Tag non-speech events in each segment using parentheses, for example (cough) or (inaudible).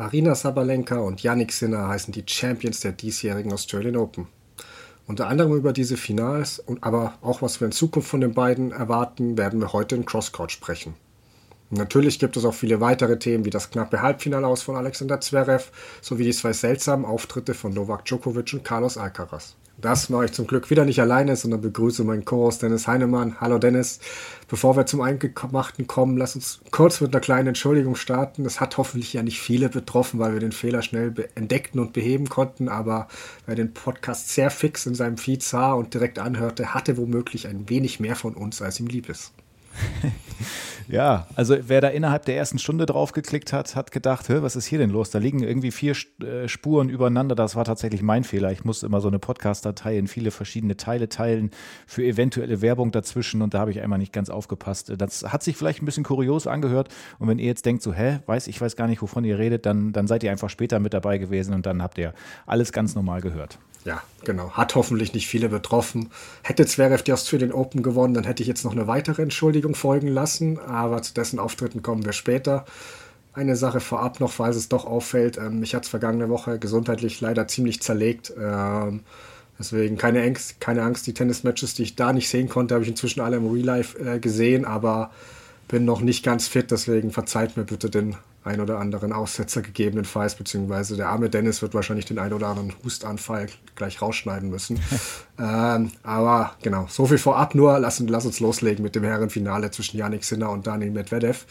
Arina Sabalenka und Yannick Sinner heißen die Champions der diesjährigen Australian Open. Unter anderem über diese Finals und aber auch was wir in Zukunft von den beiden erwarten, werden wir heute in Crosscourt sprechen. Natürlich gibt es auch viele weitere Themen wie das knappe Halbfinale aus von Alexander Zverev sowie die zwei seltsamen Auftritte von Novak Djokovic und Carlos Alcaraz. Das mache ich zum Glück wieder nicht alleine, sondern begrüße meinen Co-Host Dennis Heinemann. Hallo Dennis. Bevor wir zum Eingemachten kommen, lass uns kurz mit einer kleinen Entschuldigung starten. Es hat hoffentlich ja nicht viele betroffen, weil wir den Fehler schnell entdeckten und beheben konnten. Aber wer den Podcast sehr fix in seinem Feed sah und direkt anhörte, hatte womöglich ein wenig mehr von uns, als ihm lieb ist. (laughs) Ja, also wer da innerhalb der ersten Stunde drauf geklickt hat, hat gedacht, was ist hier denn los? Da liegen irgendwie vier äh, Spuren übereinander. Das war tatsächlich mein Fehler. Ich musste immer so eine Podcast-Datei in viele verschiedene Teile teilen für eventuelle Werbung dazwischen und da habe ich einmal nicht ganz aufgepasst. Das hat sich vielleicht ein bisschen kurios angehört und wenn ihr jetzt denkt so, hä, weiß ich weiß gar nicht, wovon ihr redet, dann, dann seid ihr einfach später mit dabei gewesen und dann habt ihr alles ganz normal gehört. Ja, genau. Hat hoffentlich nicht viele betroffen. Hätte Zverev die Australian Open gewonnen, dann hätte ich jetzt noch eine weitere Entschuldigung folgen lassen. Aber zu dessen Auftritten kommen wir später. Eine Sache vorab noch, falls es doch auffällt. Ähm, mich hat es vergangene Woche gesundheitlich leider ziemlich zerlegt. Ähm, deswegen keine Angst, keine Angst. Die Tennismatches, die ich da nicht sehen konnte, habe ich inzwischen alle im Real Life äh, gesehen. Aber bin noch nicht ganz fit. Deswegen verzeiht mir bitte den ein oder anderen Aussetzer gegebenenfalls, beziehungsweise der arme Dennis wird wahrscheinlich den ein oder anderen Hustanfall gleich rausschneiden müssen. (laughs) ähm, aber genau, so viel vorab nur. Lass, lass, uns loslegen mit dem Herrenfinale zwischen Yannick Sinner und Daniel Medvedev.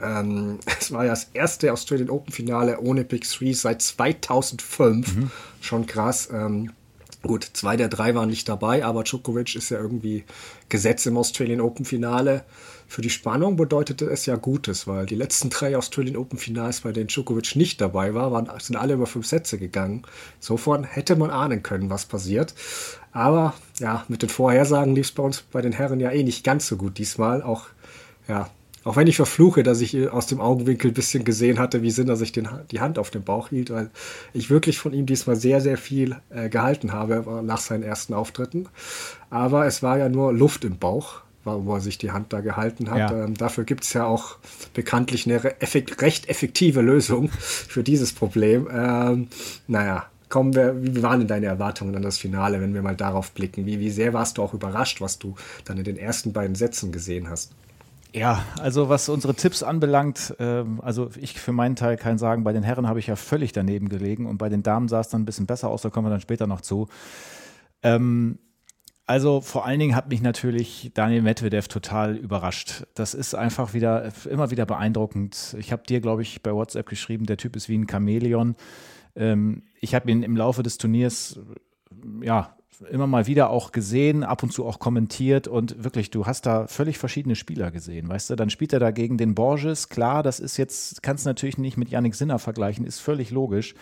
Ähm, (laughs) es war ja das erste Australian Open Finale ohne Big Three seit 2005. Mhm. Schon krass. Ähm, gut, zwei der drei waren nicht dabei, aber Djokovic ist ja irgendwie Gesetz im Australian Open Finale. Für die Spannung bedeutete es ja Gutes, weil die letzten drei Australian Open Finals, bei denen Djokovic nicht dabei war, waren, sind alle über fünf Sätze gegangen. Insofern hätte man ahnen können, was passiert. Aber ja, mit den Vorhersagen lief es bei uns bei den Herren ja eh nicht ganz so gut diesmal. Auch ja, auch wenn ich verfluche, dass ich aus dem Augenwinkel ein bisschen gesehen hatte, wie Sinner sich den, die Hand auf den Bauch hielt, weil ich wirklich von ihm diesmal sehr, sehr viel äh, gehalten habe nach seinen ersten Auftritten. Aber es war ja nur Luft im Bauch wo er sich die Hand da gehalten hat. Ja. Ähm, dafür gibt es ja auch bekanntlich eine effekt, recht effektive Lösung (laughs) für dieses Problem. Ähm, naja, kommen wir, wie waren denn deine Erwartungen an das Finale, wenn wir mal darauf blicken? Wie, wie sehr warst du auch überrascht, was du dann in den ersten beiden Sätzen gesehen hast? Ja, also was unsere Tipps anbelangt, äh, also ich für meinen Teil kann sagen, bei den Herren habe ich ja völlig daneben gelegen und bei den Damen sah es dann ein bisschen besser aus, da kommen wir dann später noch zu. Ähm, also vor allen Dingen hat mich natürlich Daniel Medvedev total überrascht. Das ist einfach wieder immer wieder beeindruckend. Ich habe dir, glaube ich, bei WhatsApp geschrieben, der Typ ist wie ein Chamäleon. Ähm, ich habe ihn im Laufe des Turniers ja immer mal wieder auch gesehen, ab und zu auch kommentiert. Und wirklich, du hast da völlig verschiedene Spieler gesehen, weißt du? Dann spielt er da gegen den Borges, klar, das ist jetzt, kannst natürlich nicht mit Yannick Sinner vergleichen, ist völlig logisch,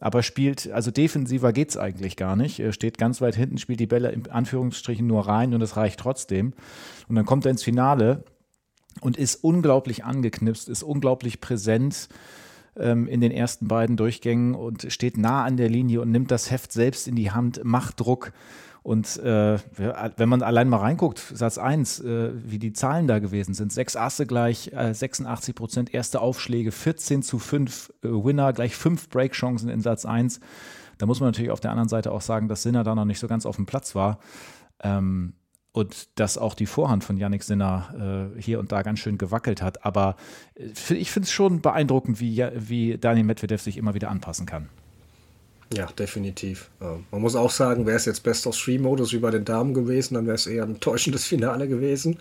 aber spielt, also defensiver geht es eigentlich gar nicht, er steht ganz weit hinten, spielt die Bälle in Anführungsstrichen nur rein und es reicht trotzdem. Und dann kommt er ins Finale und ist unglaublich angeknipst, ist unglaublich präsent ähm, in den ersten beiden Durchgängen und steht nah an der Linie und nimmt das Heft selbst in die Hand, macht Druck. Und äh, wenn man allein mal reinguckt, Satz 1, äh, wie die Zahlen da gewesen sind, sechs Asse gleich, äh, 86 Prozent erste Aufschläge, 14 zu 5 äh, Winner, gleich fünf Breakchancen in Satz 1. Da muss man natürlich auf der anderen Seite auch sagen, dass Sinner da noch nicht so ganz auf dem Platz war. Ähm, und dass auch die Vorhand von Yannick Sinner äh, hier und da ganz schön gewackelt hat. Aber äh, ich finde es schon beeindruckend, wie, wie Daniel Medvedev sich immer wieder anpassen kann. Ja, definitiv. Man muss auch sagen, wäre es jetzt Best of Three Modus wie bei den Damen gewesen, dann wäre es eher ein täuschendes Finale gewesen.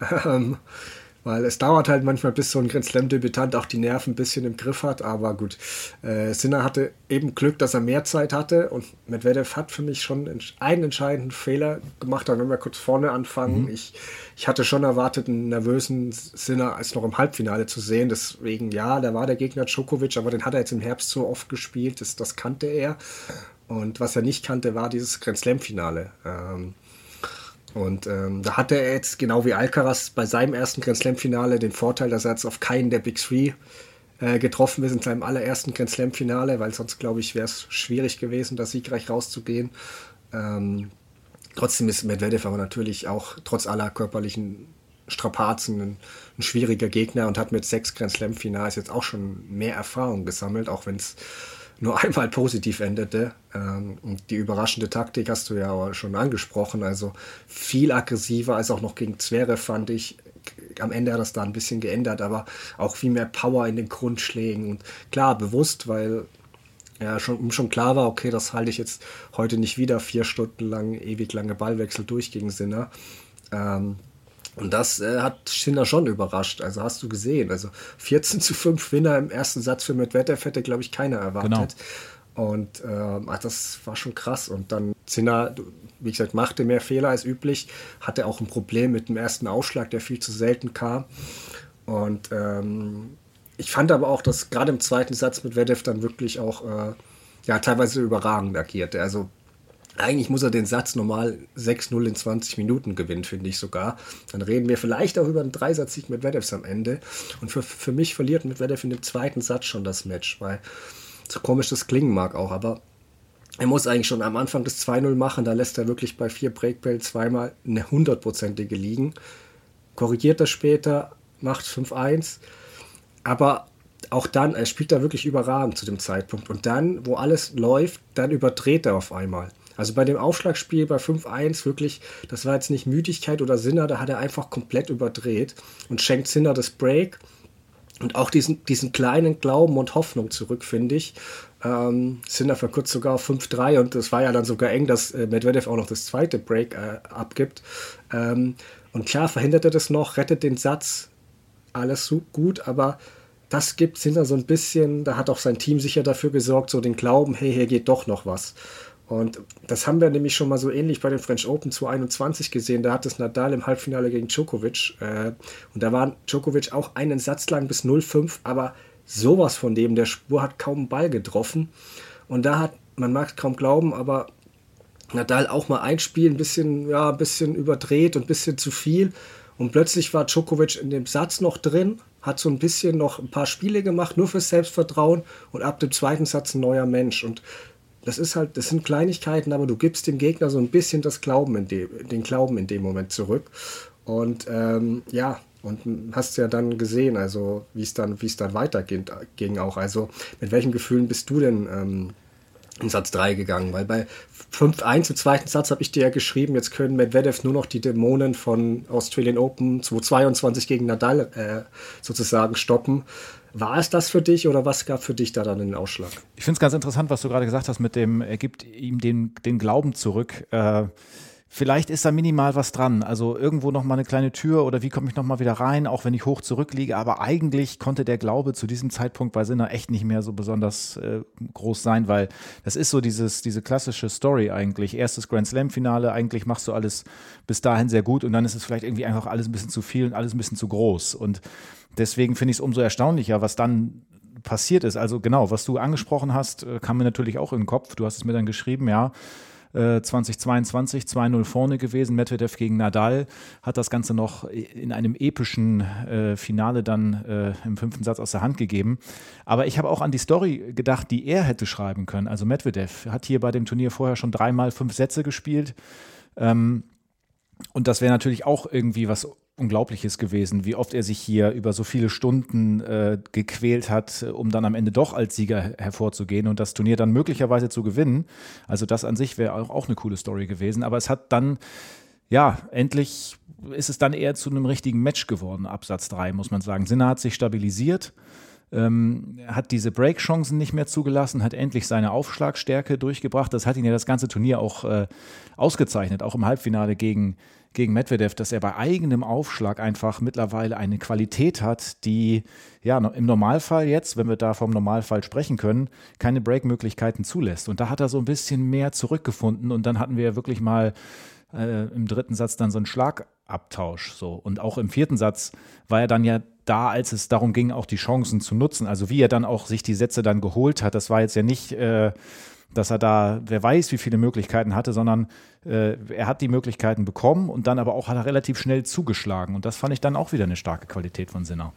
(laughs) Ähm, weil es dauert halt manchmal, bis so ein Grand Slam-Debütant auch die Nerven ein bisschen im Griff hat. Aber gut, äh, Sinner hatte eben Glück, dass er mehr Zeit hatte. Und Medvedev hat für mich schon einen entscheidenden Fehler gemacht. Dann, wenn wir kurz vorne anfangen, mhm. ich, ich hatte schon erwartet, einen nervösen Sinner als noch im Halbfinale zu sehen. Deswegen, ja, da war der Gegner Djokovic, aber den hat er jetzt im Herbst so oft gespielt. Das, das kannte er. Und was er nicht kannte, war dieses Grand Slam-Finale. Ähm, und ähm, da hatte er jetzt, genau wie Alcaraz, bei seinem ersten Grand Slam-Finale den Vorteil, dass er jetzt auf keinen der Big Three äh, getroffen ist in seinem allerersten Grand Slam-Finale, weil sonst, glaube ich, wäre es schwierig gewesen, da siegreich rauszugehen. Ähm, trotzdem ist Medvedev aber natürlich auch trotz aller körperlichen Strapazen, ein, ein, schwieriger Gegner und hat mit sechs Grand Slam-Finals jetzt auch schon mehr Erfahrung gesammelt, auch wenn es nur (laughs) einmal positiv endete. Ähm, und die überraschende Taktik hast du ja schon angesprochen. Also viel aggressiver als auch noch gegen Zverev fand ich. Am Ende hat das da ein bisschen geändert, aber auch viel mehr Power in den Grundschlägen. Und klar, bewusst, weil ja schon, schon klar war, okay, das halte ich jetzt heute nicht wieder vier Stunden lang, ewig lange Ballwechsel durch gegen Sinner. Ähm, und das äh, hat Sinner schon überrascht. Also hast du gesehen. Also 14 zu 5 Winner im ersten Satz für Medvedev hätte, glaube ich, keiner erwartet. Genau. Und äh, das war schon krass. Und dann Sinner, wie gesagt, machte mehr Fehler als üblich, hatte auch ein Problem mit dem ersten Ausschlag, der viel zu selten kam. Und ähm, ich fand aber auch, dass gerade im zweiten Satz mit Vedev dann wirklich auch äh, ja, teilweise überragend agierte. Also eigentlich muss er den Satz normal 6-0 in 20 Minuten gewinnen, finde ich sogar. Dann reden wir vielleicht auch über einen Dreisatz-Sieg mit Vedevs am Ende. Und für, für mich verliert mit Vedev in dem zweiten Satz schon das Match, weil so komisch das klingen mag auch, aber er muss eigentlich schon am Anfang das 2-0 machen, da lässt er wirklich bei vier Breakbell zweimal eine hundertprozentige liegen. Korrigiert das später, macht 5-1 aber auch dann, er spielt da wirklich überragend zu dem Zeitpunkt. Und dann, wo alles läuft, dann überdreht er auf einmal. Also bei dem Aufschlagspiel bei 5-1 wirklich, das war jetzt nicht Müdigkeit oder Sinner, da hat er einfach komplett überdreht und schenkt Sinner das Break und auch diesen, diesen kleinen Glauben und Hoffnung zurück, finde ich. Ähm, Sinner verkürzt sogar auf 5-3 und es war ja dann sogar eng, dass äh, Medvedev auch noch das zweite Break äh, abgibt. Ähm, und klar, verhindert er das noch, rettet den Satz, alles so gut, aber das gibt hinter so ein bisschen, da hat auch sein Team sicher dafür gesorgt, so den Glauben, hey, hier geht doch noch was. Und das haben wir nämlich schon mal so ähnlich bei den French Open 2021 gesehen. Da hat es Nadal im Halbfinale gegen Djokovic. Äh, und da war Djokovic auch einen Satz lang bis 0,5, aber sowas von dem. Der Spur hat kaum einen Ball getroffen. Und da hat, man mag es kaum glauben, aber Nadal auch mal ein Spiel ein bisschen, ja, ein bisschen überdreht und ein bisschen zu viel. Und plötzlich war Djokovic in dem Satz noch drin, hat so ein bisschen noch ein paar Spiele gemacht, nur fürs Selbstvertrauen und ab dem zweiten Satz ein neuer Mensch. Und das ist halt, das sind Kleinigkeiten, aber du gibst dem Gegner so ein bisschen das Glauben in dem, den Glauben in dem Moment zurück. Und ähm, ja, und hast ja dann gesehen, also wie es dann, wie es dann weiterging auch. Also mit welchen Gefühlen bist du denn ähm, in Satz 3 gegangen, weil bei 5-1 im zweiten Satz habe ich dir ja geschrieben, jetzt können Medvedev nur noch die Dämonen von Australian Open 2022 gegen Nadal äh, sozusagen stoppen. War es das für dich oder was gab für dich da dann den Ausschlag? Ich finde es ganz interessant, was du gerade gesagt hast mit dem, er gibt ihm den, den Glauben zurück. Äh, Vielleicht ist da minimal was dran. Also irgendwo noch mal eine kleine Tür oder wie komme ich noch mal wieder rein, auch wenn ich hoch zurückliege. Aber eigentlich konnte der Glaube zu diesem Zeitpunkt bei Sinner echt nicht mehr so besonders äh, groß sein, weil das ist so dieses, diese klassische Story eigentlich. Erstes Grand Slam Finale, eigentlich machst du alles bis dahin sehr gut und dann ist es vielleicht irgendwie einfach alles ein bisschen zu viel und alles ein bisschen zu groß. Und deswegen finde ich es umso erstaunlicher, was dann passiert ist. Also genau, was du angesprochen hast, äh, kam mir natürlich auch in den Kopf. Du hast es mir dann geschrieben, ja 2022 äh, 2-0 vorne gewesen, Medvedev gegen Nadal, hat das Ganze noch in einem epischen äh, Finale dann äh, im fünften Satz aus der Hand gegeben. Aber ich habe auch an die Story gedacht, die er hätte schreiben können. Also Medvedev hat hier bei dem Turnier vorher schon dreimal fünf Sätze gespielt. Ähm, und das wäre natürlich auch irgendwie was Unglaubliches gewesen, wie oft er sich hier über so viele Stunden äh, gequält hat, um dann am Ende doch als Sieger hervorzugehen und das Turnier dann möglicherweise zu gewinnen. Also das an sich wäre auch, auch eine coole Story gewesen. Aber es hat dann, ja, endlich ist es dann eher zu einem richtigen Match geworden, Absatz 3, muss man sagen. Sinner hat sich stabilisiert. Ähm, hat diese Break-Chancen nicht mehr zugelassen, hat endlich seine Aufschlagstärke durchgebracht. Das hat ihn ja das ganze Turnier auch äh, ausgezeichnet, auch im Halbfinale gegen, gegen Medvedev, dass er bei eigenem Aufschlag einfach mittlerweile eine Qualität hat, die ja im Normalfall jetzt, wenn wir da vom Normalfall sprechen können, keine Break-Möglichkeiten zulässt. Und da hat er so ein bisschen mehr zurückgefunden und dann hatten wir wirklich mal äh, im dritten Satz dann so einen Schlagabtausch. So. Und auch im vierten Satz war er dann ja da, als es darum ging, auch die Chancen zu nutzen. Also wie er dann auch sich die Sätze dann geholt hat, das war jetzt ja nicht. Äh, dass er da, wer weiß, wie viele Möglichkeiten hatte, sondern äh, er hat die Möglichkeiten bekommen und dann aber auch hat er relativ schnell zugeschlagen. Und das fand ich dann auch wieder eine starke Qualität von Sinner.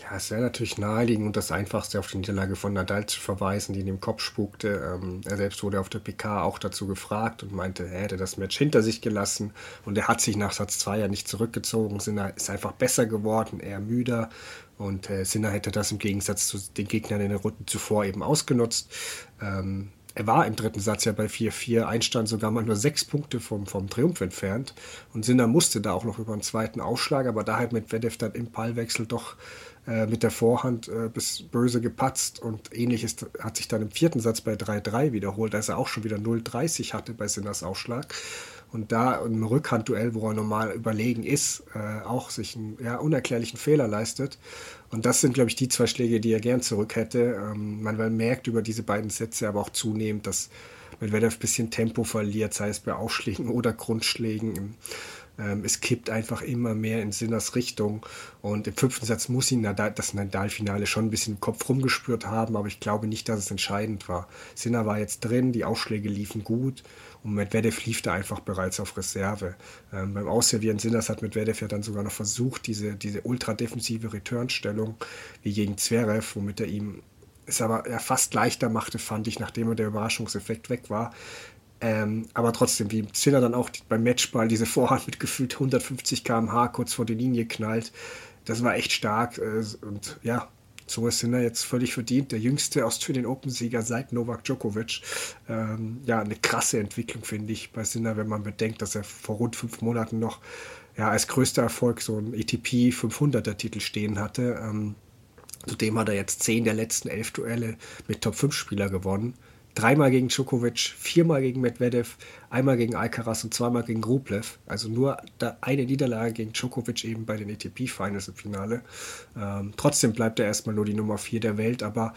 Ja, es wäre natürlich naheliegend und das Einfachste auf die Niederlage von Nadal zu verweisen, die in dem Kopf spukte. Ähm, er selbst wurde auf der PK auch dazu gefragt und meinte, er hätte das Match hinter sich gelassen und er hat sich nach Satz 2 ja nicht zurückgezogen. Sinner ist einfach besser geworden, eher müder und äh, Sinner hätte das im Gegensatz zu den Gegnern in den Runden zuvor eben ausgenutzt. Ähm, er war im dritten Satz ja bei 4-4, Einstand sogar mal nur sechs Punkte vom, vom Triumph entfernt. Und Sinner musste da auch noch über einen zweiten Aufschlag, aber da hat Medvedev dann im Ballwechsel doch äh, mit der Vorhand äh, bis böse gepatzt. Und ähnliches hat sich dann im vierten Satz bei 3-3 wiederholt, als er auch schon wieder 0-30 hatte bei Sinners Aufschlag und da im Rückhandduell, wo er normal überlegen ist, äh, auch sich einen ja, unerklärlichen Fehler leistet. Und das sind, glaube ich, die zwei Schläge, die er gern zurück hätte. Ähm, man merkt über diese beiden Sätze aber auch zunehmend, dass Medvedev ein bisschen Tempo verliert, sei es bei Aufschlägen oder Grundschlägen. Ähm, es kippt einfach immer mehr in Sinners Richtung. Und im fünften Satz muss ihn das Nadal-Finale schon ein bisschen im Kopf rumgespürt haben, aber ich glaube nicht, dass es entscheidend war. Sinner war jetzt drin, die Aufschläge liefen gut. Und Medvedev lief da einfach bereits auf Reserve. Ähm, beim Ausservieren Sinners hat Medvedev ja dann sogar noch versucht, diese, diese ultradefensive Returnstellung wie gegen Zverev, womit er ihm es aber fast leichter machte, fand ich, nachdem der Überraschungseffekt weg war. Ähm, aber trotzdem, wie Zinner dann auch beim Matchball diese Vorhand mit gefühlt 150 km/h kurz vor die Linie knallt, das war echt stark. Äh, und ja, so ist Sinner jetzt völlig verdient. Der jüngste Australian Open-Sieger seit Novak Djokovic. Ähm, ja, eine krasse Entwicklung, finde ich, bei Sinner, wenn man bedenkt, dass er vor rund fünf Monaten noch ja, als größter Erfolg so ein ATP 500er-Titel stehen hatte. Ähm, zudem hat er jetzt zehn der letzten elf Duelle mit Top-5-Spieler gewonnen dreimal gegen Djokovic, viermal gegen Medvedev, einmal gegen Alcaraz und zweimal gegen Rublev. Also nur eine Niederlage gegen Djokovic eben bei den ATP-Finals im Finale. Ähm, trotzdem bleibt er erstmal nur die Nummer vier der Welt, aber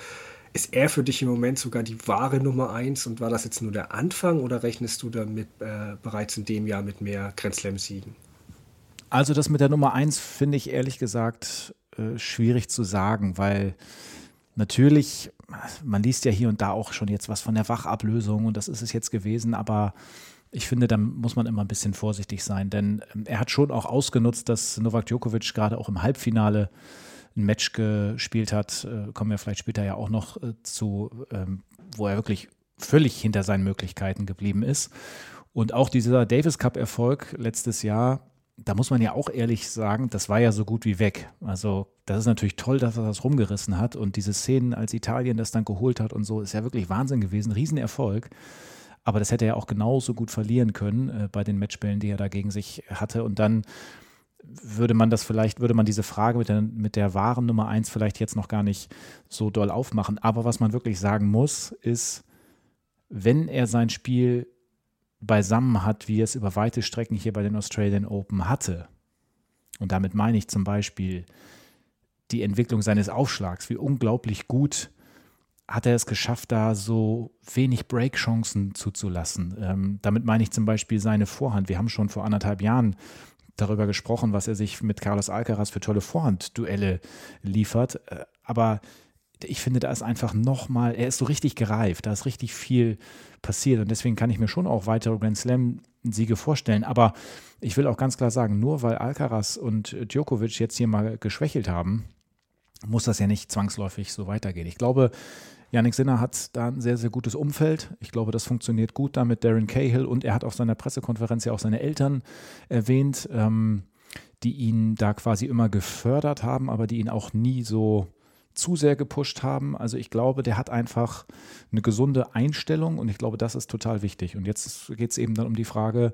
ist er für dich im Moment sogar die wahre Nummer eins und war das jetzt nur der Anfang oder rechnest du damit äh, bereits in dem Jahr mit mehr Grand Slam-Siegen? Also das mit der Nummer eins finde ich ehrlich gesagt äh, schwierig zu sagen, weil natürlich man liest ja hier und da auch schon jetzt was von der Wachablösung und das ist es jetzt gewesen, aber ich finde, da muss man immer ein bisschen vorsichtig sein, denn ähm, er hat schon auch ausgenutzt, dass Novak Djokovic gerade auch im Halbfinale ein Match gespielt hat, äh, kommen wir vielleicht später ja auch noch äh, zu, ähm, wo er wirklich völlig hinter seinen Möglichkeiten geblieben ist. Und auch dieser Davis Cup Erfolg letztes Jahr da muss man ja auch ehrlich sagen, das war ja so gut wie weg. Also, das ist natürlich toll, dass er das rumgerissen hat. Und diese Szenen, als Italien das dann geholt hat und so, ist ja wirklich Wahnsinn gewesen. Riesenerfolg. Aber das hätte er auch genauso gut verlieren können äh, bei den Matchbällen, die er da gegen sich hatte. Und dann würde man das vielleicht, würde man diese Frage mit der, mit der wahren Nummer eins vielleicht jetzt noch gar nicht so doll aufmachen. Aber was man wirklich sagen muss, ist, wenn er sein Spiel beisammen hat, wie es über weite Strecken hier bei den Australian Open hatte. Und damit meine ich zum Beispiel die Entwicklung seines Aufschlags, wie unglaublich gut hat er es geschafft, da so wenig Break-Chancen zuzulassen. Ähm, damit meine ich zum Beispiel seine Vorhand. Wir haben schon vor anderthalb Jahren darüber gesprochen, was er sich mit Carlos Alcaraz für tolle Vorhand-Duelle liefert. Äh, aber ich finde, da ist einfach nochmal, er ist so richtig gereift, da ist richtig viel passiert und deswegen kann ich mir schon auch weitere Grand Slam-Siege vorstellen. Aber ich will auch ganz klar sagen, nur weil Alcaraz und Djokovic jetzt hier mal geschwächelt haben, muss das ja nicht zwangsläufig so weitergehen. Ich glaube, Yannick Sinner hat da ein sehr, sehr gutes Umfeld. Ich glaube, das funktioniert gut da mit Darren Cahill und er hat auf seiner Pressekonferenz ja auch seine Eltern erwähnt, ähm, die ihn da quasi immer gefördert haben, aber die ihn auch nie so zu sehr gepusht haben. Also ich glaube, der hat einfach eine gesunde Einstellung und ich glaube, das ist total wichtig. Und jetzt geht es eben dann um die Frage,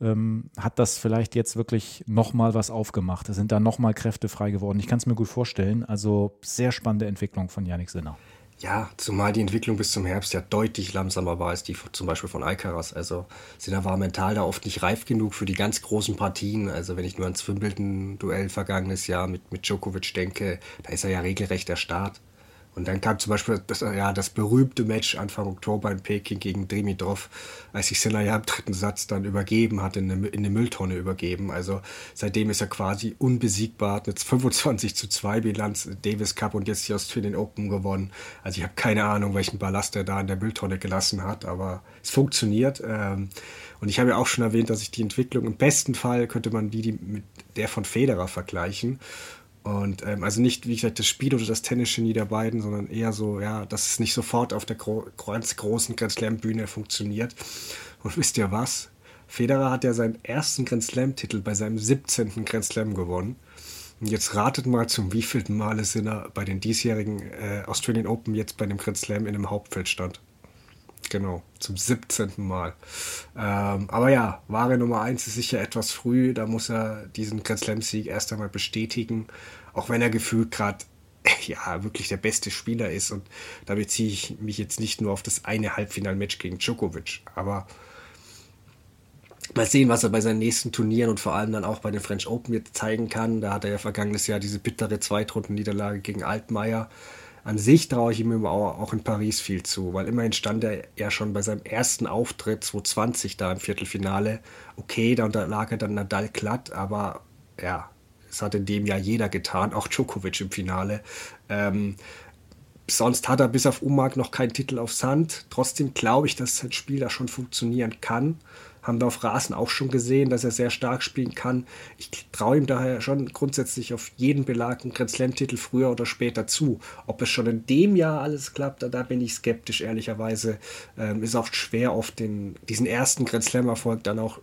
ähm, hat das vielleicht jetzt wirklich nochmal was aufgemacht? Sind da nochmal Kräfte frei geworden? Ich kann es mir gut vorstellen. Also sehr spannende Entwicklung von Yannick Sinner. Ja, zumal die Entwicklung bis zum Herbst ja deutlich langsamer war als die zum Beispiel von Alcaraz. Also Sinner war mental da oft nicht reif genug für die ganz großen Partien. Also wenn ich nur ans Wimbledon-Duell vergangenes Jahr mit, mit Djokovic denke, da ist er ja regelrecht der Start. Und dann kam zum Beispiel das, ja, das berühmte Match Anfang Oktober in Peking gegen Dimitrov, als sich Sinner ja im dritten Satz dann übergeben hat, in eine, in eine Mülltonne übergeben. Also seitdem ist er quasi unbesiegbar, hat jetzt (laughs) 25 zu 2 Bilanz Davis Cup und jetzt die Australian Open gewonnen. Also ich habe keine Ahnung, welchen Ballast er da in der Mülltonne gelassen hat, aber es funktioniert. Ähm, und ich habe ja auch schon erwähnt, dass ich die Entwicklung im besten Fall könnte man die, die mit der von Federer vergleichen. Und ähm, also nicht, wie gesagt, das Spiel oder das Tennisgenie der beiden, sondern eher so, ja, dass es nicht sofort auf der gro ganz großen Grand Slam-Bühne funktioniert. Und (laughs) wisst ihr was? Federer hat ja seinen ersten Grand Slam-Titel bei seinem 17. Grand Slam gewonnen. Und jetzt ratet mal, zum wievielten Male sind er bei den diesjährigen äh, Australian Open jetzt bei dem Grand Slam in einem Hauptfeld stand. Genau, zum 17. Mal. Ähm, aber ja, wahre Nummer 1 ist sicher etwas früh. Da muss er diesen Grand Slam-Sieg erst einmal bestätigen. Auch wenn er gefühlt gerade (laughs) ja, wirklich der beste Spieler ist. Und da beziehe ich mich jetzt nicht nur auf das eine Halbfinalmatch gegen Djokovic. Aber mal sehen, was er bei seinen nächsten Turnieren und vor allem dann auch bei den French Open jetzt zeigen kann. Da hat er ja vergangenes Jahr diese bittere Zweitrunden-Niederlage gegen Altmaier an sich traue ich ihm auch in Paris viel zu, weil immerhin stand er ja schon bei seinem ersten Auftritt 2020 da im Viertelfinale. Okay, da lag er dann Nadal glatt, aber ja, es hat in dem Jahr jeder getan, auch Djokovic im Finale. Ähm, sonst hat er bis auf Umag noch keinen Titel auf Sand. Trotzdem glaube ich, dass sein Spiel da schon funktionieren kann haben wir auf Rasen auch schon gesehen, dass er sehr stark spielen kann. Ich traue ihm daher schon grundsätzlich auf jeden belagten Grand Slam-Titel früher oder später zu. Ob es schon in dem Jahr alles klappt, da, bin ich skeptisch, ehrlicherweise. Ähm, ist auch schwer, oft den, diesen ersten Grand Slam-Erfolg dann auch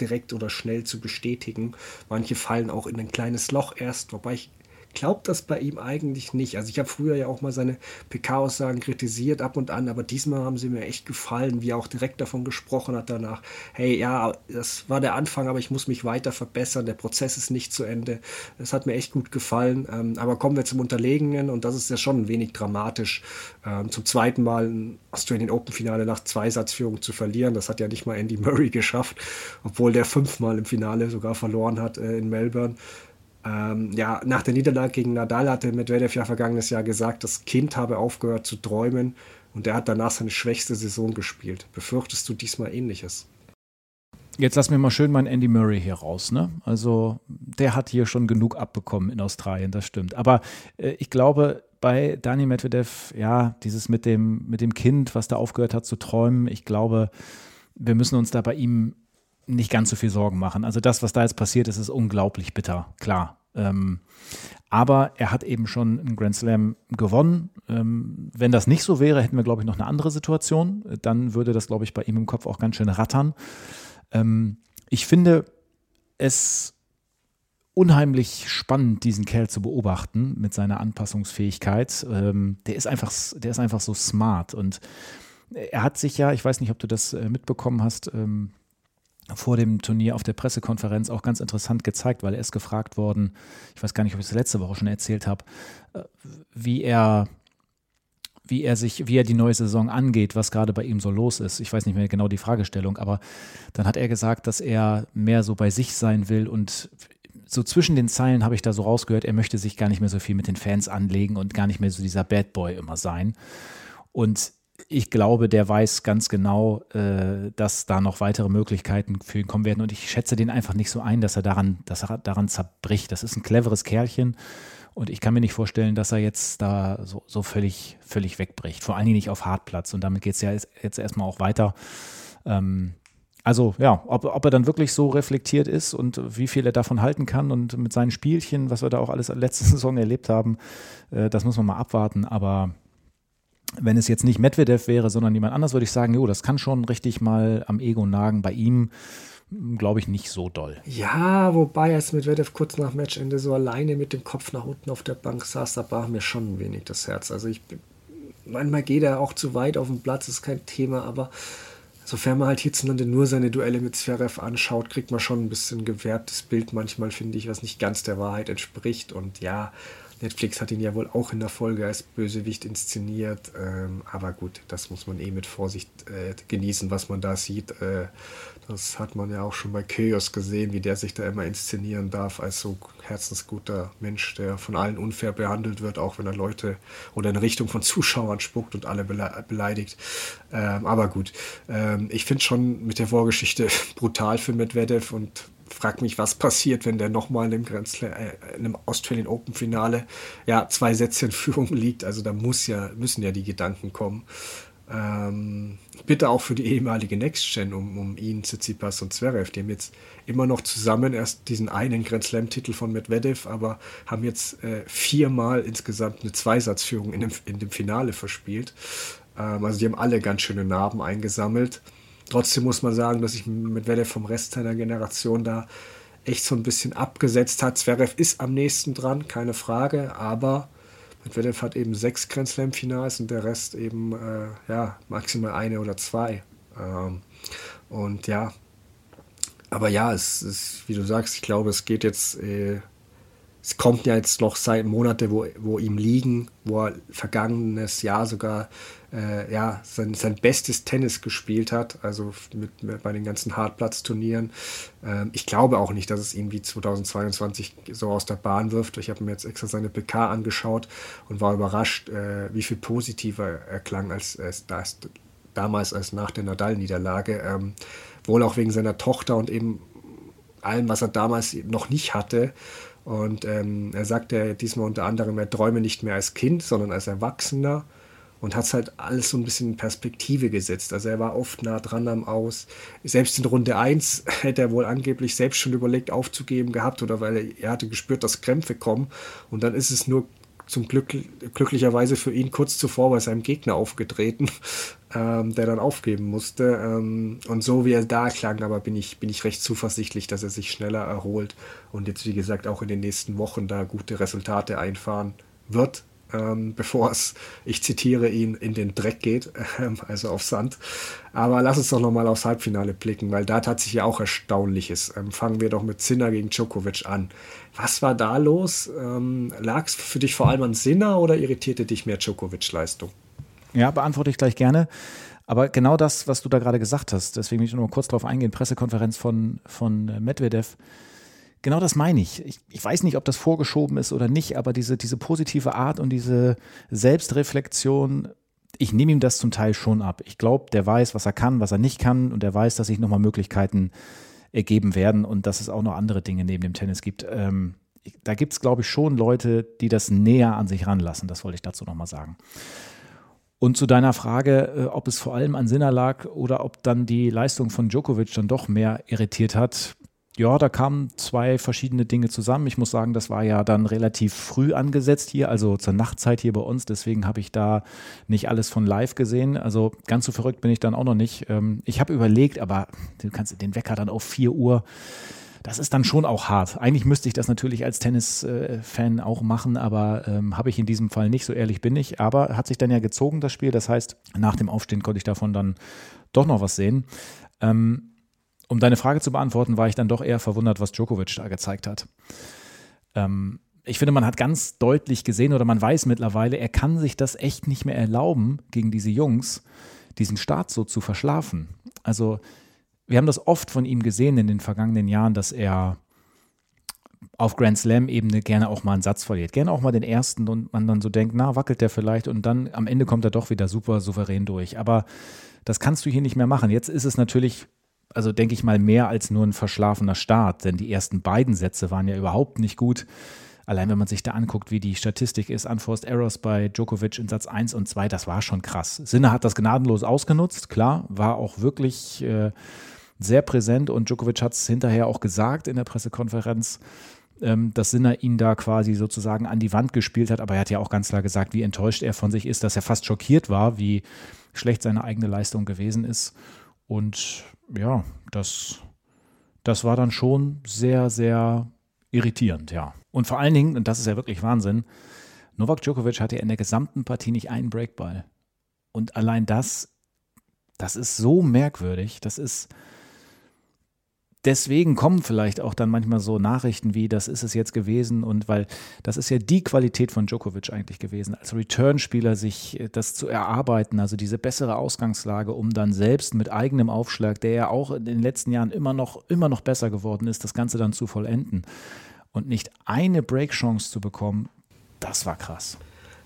direkt oder schnell zu bestätigen. Manche fallen auch in ein kleines Loch erst, wobei ich glaube das bei ihm eigentlich nicht. Also ich habe früher ja auch mal seine PK-Aussagen kritisiert ab und an, aber diesmal haben sie mir echt gefallen, wie er auch direkt davon gesprochen hat danach. Hey, ja, das war der Anfang, aber ich muss mich weiter verbessern. Der Prozess ist nicht zu Ende. Das hat mir echt gut gefallen. Ähm, aber kommen wir zum Unterlegenen und das ist ja schon ein wenig dramatisch. Ähm, zum zweiten Mal ein Australian Open Finale nach Zweisatzführung zu verlieren. Das hat ja nicht mal Andy Murray geschafft, obwohl der fünfmal im Finale sogar verloren hat äh, in Melbourne. Ähm, ja, nach der Niederlage gegen Nadal hatte Medvedev ja vergangenes Jahr gesagt, das Kind habe aufgehört zu träumen und er hat danach seine schwächste Saison gespielt. Befürchtest du diesmal ähnliches? Jetzt lass mir mal schön meinen Andy Murray hier raus. Ne? Also der hat hier schon genug abbekommen in Australien, das stimmt. Aber äh, ich glaube, bei Dani Medvedev, ja, dieses mit dem, mit dem Kind, was da aufgehört hat zu träumen, ich glaube, wir müssen uns da bei ihm nicht ganz so viel Sorgen machen. Also das, was da jetzt passiert ist, ist unglaublich bitter, klar. Ähm, aber er hat eben schon einen Grand Slam gewonnen. Ähm, wenn das nicht so wäre, hätten wir, glaube ich, noch eine andere Situation. Dann würde das, glaube ich, bei ihm im Kopf auch ganz schön rattern. Ähm, ich finde es unheimlich spannend, diesen Kerl zu beobachten mit seiner Anpassungsfähigkeit. Ähm, der ist einfach, der ist einfach so smart und er hat sich ja, ich weiß nicht, ob du das äh, mitbekommen hast, ähm, vor dem Turnier auf der Pressekonferenz auch ganz interessant gezeigt, weil er ist gefragt worden, ich weiß gar nicht, ob ich es letzte Woche schon erzählt habe, äh, wie er wie er sich, wie er die neue Saison angeht, was gerade bei ihm so los ist. Ich weiß nicht mehr genau die Fragestellung, aber dann hat er gesagt, dass er mehr so bei sich sein will und so zwischen den Zeilen habe ich da so rausgehört, er möchte sich gar nicht mehr so viel mit den Fans anlegen und gar nicht mehr so dieser Bad Boy immer sein. Und ich glaube, der weiß ganz genau, äh, dass da noch weitere Möglichkeiten für ihn kommen werden. Und ich schätze den einfach nicht so ein, dass er daran, dass er daran zerbricht. Das ist ein cleveres Kerlchen. Und ich kann mir nicht vorstellen, dass er jetzt da so, so völlig, völlig wegbricht. Vor allen Dingen nicht auf Hartplatz. Und damit geht es ja jetzt erstmal auch weiter. Ähm, also ja, ob, ob er dann wirklich so reflektiert ist und wie viel er davon halten kann und mit seinen Spielchen, was wir da auch alles letzte (laughs) Saison erlebt haben, äh, das muss man mal abwarten. Aber wenn es jetzt nicht Medvedev wäre, sondern jemand anders, würde ich sagen, jo, das kann schon richtig mal am Ego nagen. Bei ihm glaube ich nicht so doll. Ja, wobei es Medvedev kurz nach Matchende so alleine mit dem Kopf nach unten auf der Bank saß, da brach mir schon ein wenig das Herz. Also ich manchmal geht er auch zu weit auf den Platz, ist kein Thema, aber sofern man halt hierzulande nur seine Duelle mit Zverev anschaut, kriegt man schon ein bisschen gewährtes Bild manchmal, finde ich, was nicht ganz der Wahrheit entspricht. Und ja, Netflix hat ihn ja wohl auch in der Folge als Bösewicht inszeniert. Ähm, aber gut, das muss man eh mit Vorsicht äh, genießen, was man da sieht. Äh, das hat man ja auch schon bei Chaos gesehen, wie der sich da immer inszenieren darf als so herzensguter Mensch, der von allen unfair behandelt wird, auch wenn er Leute oder in Richtung von Zuschauern spuckt und alle beleidigt. Ähm, aber gut, ähm, ich finde schon mit der Vorgeschichte (laughs) brutal für Medvedev und frag mich, was passiert, wenn der nochmal in, äh, in einem Australian Open Finale ja zwei Sätze in Führung liegt. Also da muss ja, müssen ja die Gedanken kommen. Ähm, bitte auch für die ehemalige Next Gen um, um ihn, Tsitsipas und Zverev. Die haben jetzt immer noch zusammen erst diesen einen Grand Slam-Titel von Medvedev, aber haben jetzt äh, viermal insgesamt eine Zweisatzführung in dem, in dem Finale verspielt. Ähm, also die haben alle ganz schöne Narben eingesammelt. Trotzdem muss man sagen, dass sich Medvedev vom Rest seiner Generation da echt so ein bisschen abgesetzt hat. Zverev ist am nächsten dran, keine Frage, aber Medvedev hat eben sechs Grand Slam-Finals und der Rest eben äh, ja, maximal eine oder zwei. Ähm, und ja, aber ja, es ist, wie du sagst, ich glaube, es geht jetzt, äh, es kommt ja jetzt noch seit Monate, wo, wo ihm liegen, wo er vergangenes Jahr sogar äh, ja, sein, sein bestes Tennis gespielt hat, also mit, mit bei den ganzen Hartplatzturnieren. Ähm, ich glaube auch nicht, dass es ihn wie 2022 so aus der Bahn wirft. Ich habe mir jetzt extra seine PK angeschaut und war überrascht, äh, wie viel positiver er klang als, als, als damals als nach der Nadal-Niederlage. Ähm, wohl auch wegen seiner Tochter und eben allem, was er damals noch nicht hatte. Und ähm, er sagte diesmal unter anderem, er träume nicht mehr als Kind, sondern als Erwachsener und hat es halt alles so ein bisschen in Perspektive gesetzt. Also er war oft nah dran am Aus. Selbst in Runde 1 (laughs) hätte er wohl angeblich selbst schon überlegt aufzugeben gehabt oder weil er, er hatte gespürt, dass Krämpfe kommen und dann ist es nur zum Glück glücklicherweise für ihn kurz zuvor bei seinem Gegner aufgetreten, (laughs) ähm, der dann aufgeben musste. Ähm, und so wie er da klang, aber bin ich, bin ich recht zuversichtlich, dass er sich schneller erholt und jetzt, wie gesagt, auch in den nächsten Wochen da gute Resultate einfahren wird ähm, bevor es, ich zitiere ihn, in den Dreck geht, äh, also auf Sand. Aber lass uns doch nochmal aufs Halbfinale blicken, weil da tat sich ja auch Erstaunliches. Ähm, fangen wir doch mit Sinner gegen Djokovic an. Was war da los? Ähm, Lag es für dich vor allem an Sinner oder irritierte dich mehr Djokovic-Leistung? Ja, beantworte ich gleich gerne. Aber genau das, was du da gerade gesagt hast, deswegen will ich nur kurz darauf eingehen, Pressekonferenz von, von Medvedev Genau das meine ich. ich. ich. weiß nicht, ob das vorgeschoben ist oder nicht, aber diese, diese positive Art und diese Selbstreflexion, ich nehme ihm das zum Teil schon ab. Ich glaube, der weiß, was er kann, was er nicht kann und der weiß, dass sich nochmal Möglichkeiten ergeben werden und dass es auch noch andere Dinge neben dem Tennis gibt. Ähm, da gibt es, glaube ich, schon Leute, die das näher an sich ranlassen. Das wollte ich dazu nochmal sagen. Und zu deiner Frage, äh, ob es vor allem an Sinner lag oder ob dann die Leistung von Djokovic dann doch mehr irritiert hat, ja, da kamen zwei verschiedene Dinge zusammen. Ich muss sagen, das war ja dann relativ früh angesetzt hier, also zur Nachtzeit hier bei uns. Deswegen habe ich da nicht alles von live gesehen. Also ganz so verrückt bin ich dann auch noch nicht. Ähm, ich habe überlegt, aber du kannst den Wecker dann auf 4 Uhr. Das ist dann schon auch hart. Eigentlich müsste ich das natürlich als Tennis-Fan auch machen, aber ähm, habe ich in diesem Fall nicht, so ehrlich bin ich. Aber hat sich dann ja gezogen, das Spiel. Das heißt, nach dem Aufstehen konnte ich davon dann doch noch was sehen. Ähm, um deine Frage zu beantworten, war ich dann doch eher verwundert, was Djokovic da gezeigt hat. Ähm, ich finde, man hat ganz deutlich gesehen oder man weiß mittlerweile, er kann sich das echt nicht mehr erlauben, gegen diese Jungs diesen Start so zu verschlafen. Also, wir haben das oft von ihm gesehen in den vergangenen Jahren, dass er auf Grand Slam-Ebene gerne auch mal einen Satz verliert. Gerne auch mal den ersten und man dann so denkt, na, wackelt der vielleicht und dann am Ende kommt er doch wieder super souverän durch. Aber das kannst du hier nicht mehr machen. Jetzt ist es natürlich also denke ich mal, mehr als nur ein verschlafener Start, denn die ersten beiden Sätze waren ja überhaupt nicht gut. Allein wenn man sich da anguckt, wie die Statistik ist, Unforced Errors bei Djokovic in Satz 1 und 2, das war schon krass. Sinner hat das gnadenlos ausgenutzt, klar, war auch wirklich äh, sehr präsent und Djokovic hat es hinterher auch gesagt in der Pressekonferenz, ähm, dass Sinner ihn da quasi sozusagen an die Wand gespielt hat, aber er hat ja auch ganz klar gesagt, wie enttäuscht er von sich ist, dass er fast schockiert war, wie schlecht seine eigene Leistung gewesen ist. Und ja, das, das war dann schon sehr, sehr irritierend, ja. Und vor allen Dingen, und das ist ja wirklich Wahnsinn, Novak Djokovic hatte in der gesamten Partie nicht einen Breakball. Und allein das, das ist so merkwürdig. Das ist, deswegen kommen vielleicht auch dann manchmal so Nachrichten wie, das ist es jetzt gewesen und weil das ist ja die Qualität von Djokovic eigentlich gewesen, als Return-Spieler sich äh, das zu erarbeiten, also diese bessere Ausgangslage, um dann selbst mit eigenem Aufschlag, der ja auch in den letzten Jahren immer noch, immer noch besser geworden ist, das Ganze dann zu vollenden und nicht eine Break-Chance zu bekommen, das war krass.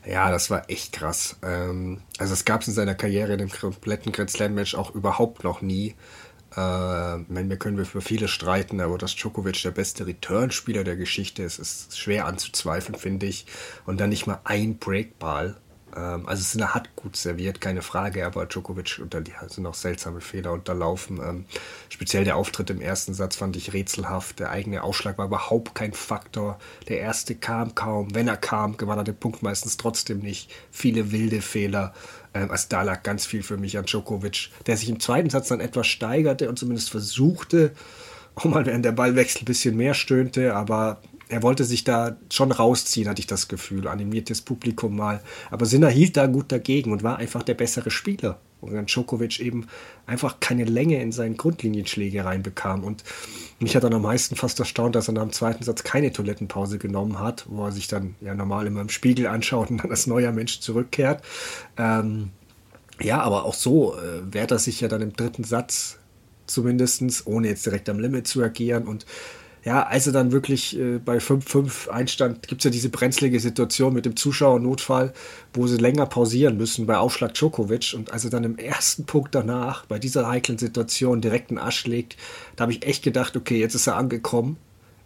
Ja, das war echt krass. Ähm, also es gab es in seiner Karriere in dem kompletten Grand Slam Match auch überhaupt noch nie. Äh, wir können über viele streiten, aber dass Djokovic der beste Return-Spieler der Geschichte ist, ist schwer anzuzweifeln, finde ich. Und dann nicht mal ein Breakball. Ähm, also Sinner hat gut serviert, keine Frage, aber Djokovic unter die sind auch seltsame Fehler unterlaufen. Ähm, speziell der Auftritt im ersten Satz fand ich rätselhaft. Der eigene Ausschlag war überhaupt kein Faktor. Der erste kam kaum. Wenn er kam, gewann er den Punkt meistens trotzdem nicht. Viele wilde Fehler. Ähm, also da lag ganz viel für mich an Djokovic, der sich im zweiten Satz dann etwas steigerte und zumindest versuchte, auch mal während der Ballwechsel ein bisschen mehr stöhnte, aber er wollte sich da schon rausziehen, hatte ich das Gefühl, animiertes Publikum mal. Aber Sinner hielt da gut dagegen und war einfach der bessere Spieler. Dann Djokovic eben einfach keine Länge in seinen Grundlinienschläge reinbekam. Und mich hat dann am meisten fast erstaunt, dass er nach dem zweiten Satz keine Toilettenpause genommen hat, wo er sich dann ja normal immer im Spiegel anschaut und dann als neuer Mensch zurückkehrt. Ähm, ja, aber auch so äh, wehrt er sich ja dann im dritten Satz zumindest, ohne jetzt direkt am Limit zu agieren und ja, als er dann wirklich äh, bei 5-5 einstand, gibt es ja diese brenzlige Situation mit dem Zuschauernotfall, wo sie länger pausieren müssen bei Aufschlag Djokovic. Und als er dann im ersten Punkt danach, bei dieser heiklen Situation, direkt einen Asch legt, da habe ich echt gedacht, okay, jetzt ist er angekommen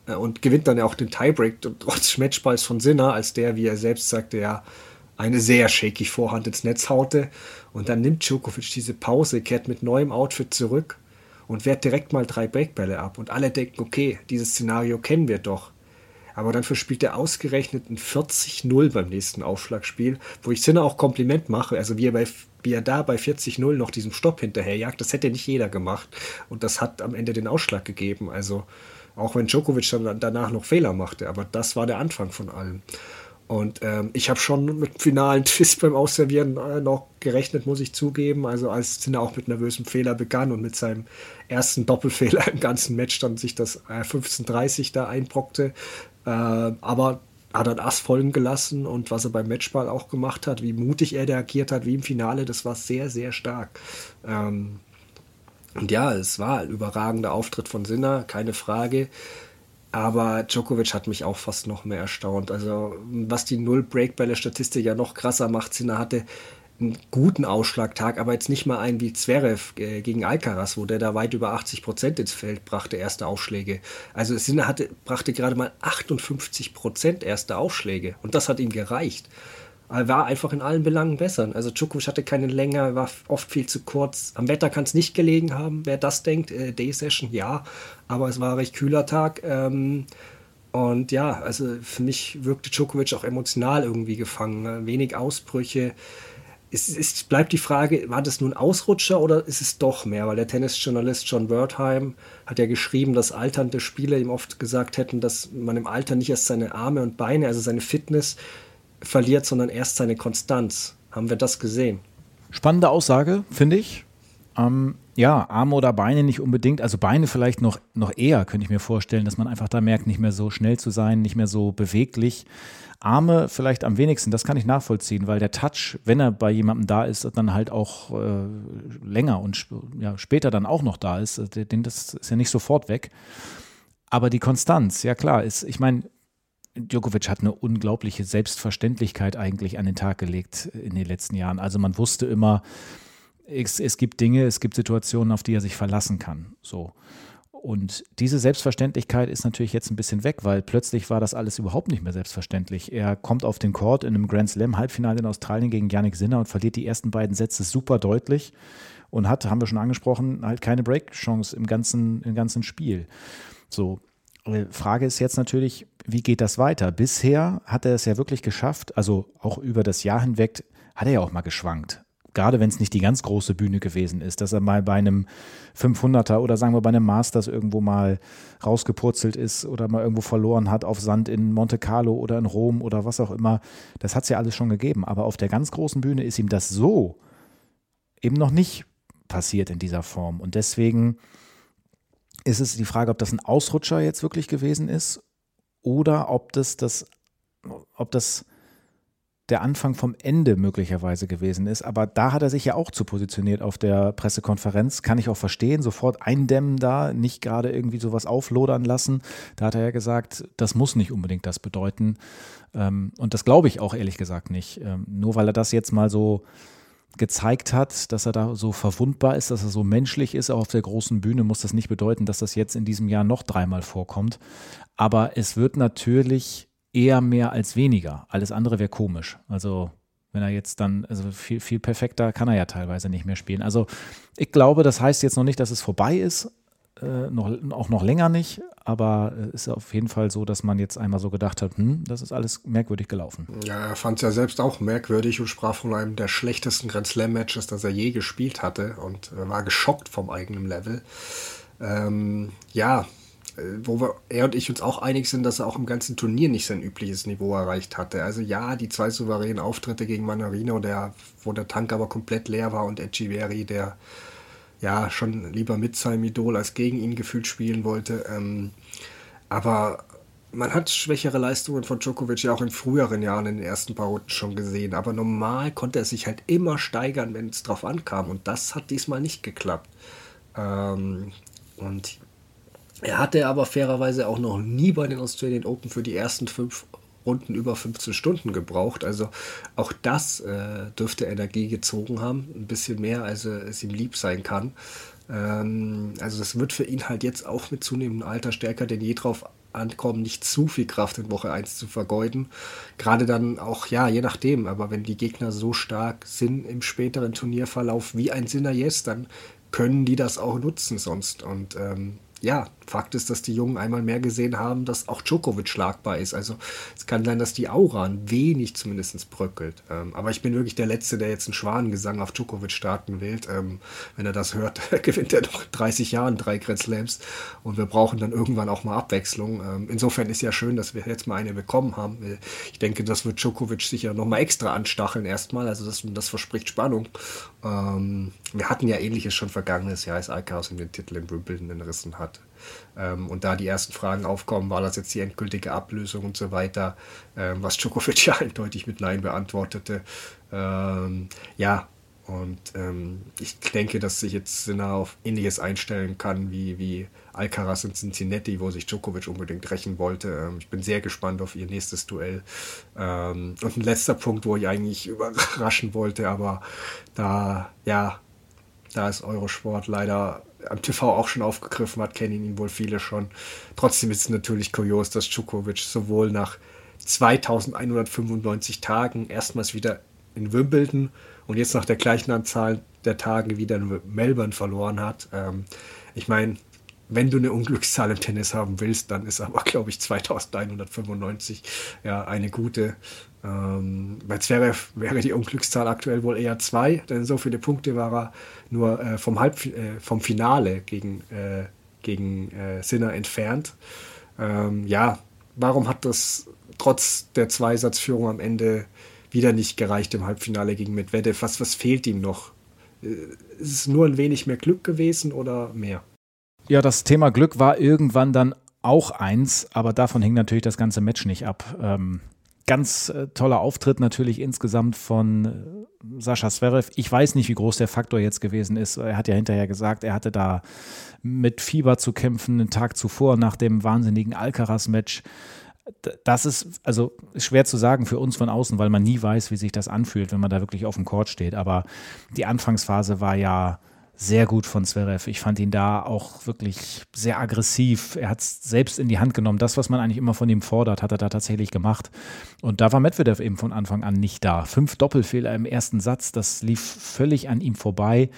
äh, und gewinnt dann ja auch den Tiebreak trotz Matchballs von Sinner, als der, wie er selbst sagte, ja, eine sehr shaky Vorhand ins Netz haute. Und dann nimmt Djokovic diese Pause, kehrt mit neuem Outfit zurück und wehrt direkt mal drei Breakbälle ab. Und alle denken, okay, dieses Szenario kennen wir doch. Aber dann verspielt er ausgerechnet ein 40-0 beim nächsten Aufschlagspiel, wo ich Sinner auch Kompliment mache. Also wie er, bei, wie er da bei 40-0 noch diesem Stopp hinterherjagt, das hätte nicht jeder gemacht. Und das hat am Ende den Ausschlag gegeben. Also auch wenn Djokovic dann danach noch Fehler machte. Aber das war der Anfang von allem. Und ähm, ich habe schon mit finalen (laughs) Twist beim Ausservieren äh, noch gerechnet, muss ich zugeben. Also als Sinner auch mit nervösem Fehler begann und mit seinem ersten Doppelfehler (laughs) im ganzen Match dann sich das äh, 15:30 da einbrockte. Äh, aber hat dann Ass folgen gelassen und was er beim Matchball auch gemacht hat, wie mutig er reagiert hat, wie im Finale, das war sehr, sehr stark. Ähm, und ja, es war ein überragender Auftritt von Sinner, keine Frage. Aber Djokovic hat mich auch fast noch mehr erstaunt. Also, was die Null-Breakbälle-Statistik ja noch krasser macht, Sinner hatte einen guten Ausschlagtag, aber jetzt nicht mal einen wie Zverev äh, gegen Alcaraz, wo der da weit über 80 Prozent ins Feld brachte, erste Aufschläge. Also Sinner hatte, brachte gerade mal 58 Prozent erste Aufschläge und das hat ihm gereicht. Er war einfach in allen Belangen besser. Also Djokovic hatte keine Länge, war oft viel zu kurz. Am Wetter kann es nicht gelegen haben, wer das denkt. Äh, Day Session, ja, aber es war ein recht kühler Tag. Ähm, und ja, also für mich wirkte Djokovic auch emotional irgendwie gefangen. Ne? Wenig Ausbrüche. Es, es, bleibt die Frage, war das nun Ausrutscher oder ist es doch mehr? Weil der Tennisjournalist John Wertheim hat ja geschrieben, dass alternde Spieler ihm oft gesagt hätten, dass man im Alter nicht erst seine Arme und Beine, also seine Fitness verliert, sondern erst seine Konstanz. Haben wir das gesehen? Spannende Aussage, finde ich. Ähm, ja, Arme oder Beine nicht unbedingt, also Beine vielleicht noch, noch eher, könnte ich mir vorstellen, dass man einfach da merkt, nicht mehr so schnell zu sein, nicht mehr so beweglich. Arme vielleicht am wenigsten, das kann ich nachvollziehen, weil der Touch, wenn er bei jemandem da ist, dann halt auch äh, länger und ja, später dann auch noch da ist, das ist ja nicht sofort weg. Aber die Konstanz, ja klar, ist, ich meine, Djokovic hat eine unglaubliche Selbstverständlichkeit eigentlich an den Tag gelegt in den letzten Jahren. Also man wusste immer, es, es gibt Dinge, es gibt Situationen, auf die er sich verlassen kann. So. Und diese Selbstverständlichkeit ist natürlich jetzt ein bisschen weg, weil plötzlich war das alles überhaupt nicht mehr selbstverständlich. Er kommt auf den Court in einem Grand Slam Halbfinale in Australien gegen Yannick Sinner und verliert die ersten beiden Sätze super deutlich und hat, haben wir schon angesprochen, halt keine Break-Chance im ganzen, im ganzen Spiel. So. Äh, Frage ist jetzt natürlich, wie geht das weiter? Bisher hat er es ja wirklich geschafft, also auch über das Jahr hinweg hat er ja auch mal geschwankt gerade wenn es nicht die ganz große Bühne gewesen ist, dass er mal bei einem 500er oder sagen wir bei einem Masters irgendwo mal rausgepurzelt ist oder mal irgendwo verloren hat auf Sand in Monte Carlo oder in Rom oder was auch immer. Das hat es ja alles schon gegeben. Aber auf der ganz großen Bühne ist ihm das so eben noch nicht passiert in dieser Form. Und deswegen ist es die Frage, ob das ein Ausrutscher jetzt wirklich gewesen ist oder ob das das, ob das der Anfang vom Ende möglicherweise gewesen ist. Aber da hat er sich ja auch zu positioniert auf der Pressekonferenz. Kann ich auch verstehen. Sofort eindämmen da, nicht gerade irgendwie sowas auflodern lassen. Da hat er ja gesagt, das muss nicht unbedingt das bedeuten. Ähm, und das glaube ich auch ehrlich gesagt nicht. Ähm, nur weil er das jetzt mal so gezeigt hat, dass er da so verwundbar ist, dass er so menschlich ist, auch auf der großen Bühne, muss das nicht bedeuten, dass das jetzt in diesem Jahr noch dreimal vorkommt. Aber es wird natürlich eher mehr als weniger. Alles andere wäre komisch. Also Wenn er jetzt dann, also viel, viel perfekter kann er ja teilweise nicht mehr spielen. Also ich glaube, das heißt jetzt noch nicht, dass es vorbei ist, äh, noch, auch noch länger nicht, aber es äh, ist auf jeden Fall so, dass man jetzt einmal so gedacht hat, hm, das ist alles merkwürdig gelaufen. Ja, er fand es ja selbst auch merkwürdig und sprach von einem der schlechtesten Grand Slam-Matches, das er je gespielt hatte und äh, war geschockt vom eigenen Level. Ähm, ja, äh, wo wir, er und ich uns auch einig sind, dass er auch im ganzen Turnier nicht sein übliches Niveau erreicht hatte. Also ja, die zwei souveränen Auftritte gegen Manarino, der, wo der Tank aber komplett leer war und Echeverry, der ja schon lieber mit seinem Idol als gegen ihn gefühlt spielen wollte. Ähm, aber man hat schwächere Leistungen von Djokovic ja auch in früheren Jahren in den ersten paar Runden schon gesehen. Aber normal konnte er sich halt immer steigern, wenn es drauf ankam. Und das hat diesmal nicht geklappt. Ähm, und er hatte aber fairerweise auch noch nie bei den Australian Open für die ersten fünf Runden über 15 Stunden gebraucht. Also auch das äh, dürfte Energie gezogen haben. Ein bisschen mehr, als es ihm lieb sein kann. Ähm, also das wird für ihn halt jetzt auch mit zunehmendem Alter stärker denn je drauf ankommen, nicht zu viel Kraft in Woche 1 zu vergeuden. Gerade dann auch, ja, je nachdem, aber wenn die Gegner so stark sind im späteren Turnierverlauf wie ein Sinner Yes, dann können die das auch nutzen sonst. Und ähm, ja, Fakt ist, dass die Jungen einmal mehr gesehen haben, dass auch Djokovic schlagbar ist. Also es kann sein, dass die Aura ein wenig zumindest bröckelt. Ähm, aber ich bin wirklich der Letzte, der jetzt einen Schwanengesang auf Djokovic starten will. Ähm, wenn er das hört, (laughs) gewinnt er noch 30 Jahren drei Grand Slams und wir brauchen dann irgendwann auch mal Abwechslung. Ähm, insofern ist ja schön, dass wir jetzt mal eine bekommen haben. Äh, ich denke, das wird Djokovic sicher nochmal extra anstacheln erstmal. Also das, das verspricht Spannung. Ähm, wir hatten ja ähnliches schon vergangenes Jahr, als Alcaraz den Titel in Wimbledon entrissen hat. Ähm, und da die ersten Fragen aufkommen, war das jetzt die endgültige Ablösung und so weiter, ähm, was Djokovic ja (laughs) eindeutig mit Nein beantwortete. Ähm, ja, und ähm, ich denke, dass sich jetzt Sinner auf Ähnliches einstellen kann wie, wie Alcaraz und Cincinnati, wo sich Djokovic unbedingt rächen wollte. Ähm, ich bin sehr gespannt auf ihr nächstes Duell. Ähm, und ein letzter Punkt, wo ich eigentlich überraschen wollte, aber da, ja, da ist Eurosport leider am TV auch schon aufgegriffen hat, kennen ihn wohl viele schon. Trotzdem ist es natürlich kurios, dass Djokovic sowohl nach 2195 Tagen erstmals wieder in Wimbledon und jetzt nach der gleichen Anzahl der Tage wieder in Melbourne verloren hat. Ähm, ich meine, wenn du eine Unglückszahl im Tennis haben willst, dann ist aber, (laughs) glaube ich, 2195 ja eine gute. Ähm, bei Zverev wäre die Unglückszahl aktuell wohl eher zwei, denn so viele Punkte war er nur äh, vom, Halb äh, vom Finale gegen, äh, gegen äh, Sinner entfernt. Ähm, ja, warum hat das trotz der Zweisatzführung am Ende wieder nicht gereicht im Halbfinale gegen Medvedev? Was, was fehlt ihm noch? Äh, ist es nur ein wenig mehr Glück gewesen oder mehr? Ja, das Thema Glück war irgendwann dann auch eins, aber davon hing natürlich das ganze Match nicht ab. Ähm, ganz äh, toller Auftritt natürlich insgesamt von äh, Sascha Zverev. Ich weiß nicht, wie groß der Faktor jetzt gewesen ist. Er hat ja hinterher gesagt, er hatte da mit Fieber zu kämpfen, einen Tag zuvor nach dem wahnsinnigen Alcaraz-Match. Das ist also schwer zu sagen für uns von außen, weil man nie weiß, wie sich das anfühlt, wenn man da wirklich auf dem Court steht. Aber die Anfangsphase war ja sehr gut von Zverev. Ich fand ihn da auch wirklich sehr aggressiv. Er hat es selbst in die Hand genommen. Das, was man eigentlich immer von ihm fordert, hat er da tatsächlich gemacht. Und da war Medvedev eben von Anfang an nicht da. Fünf Doppelfehler im ersten Satz, das lief völlig an ihm vorbei.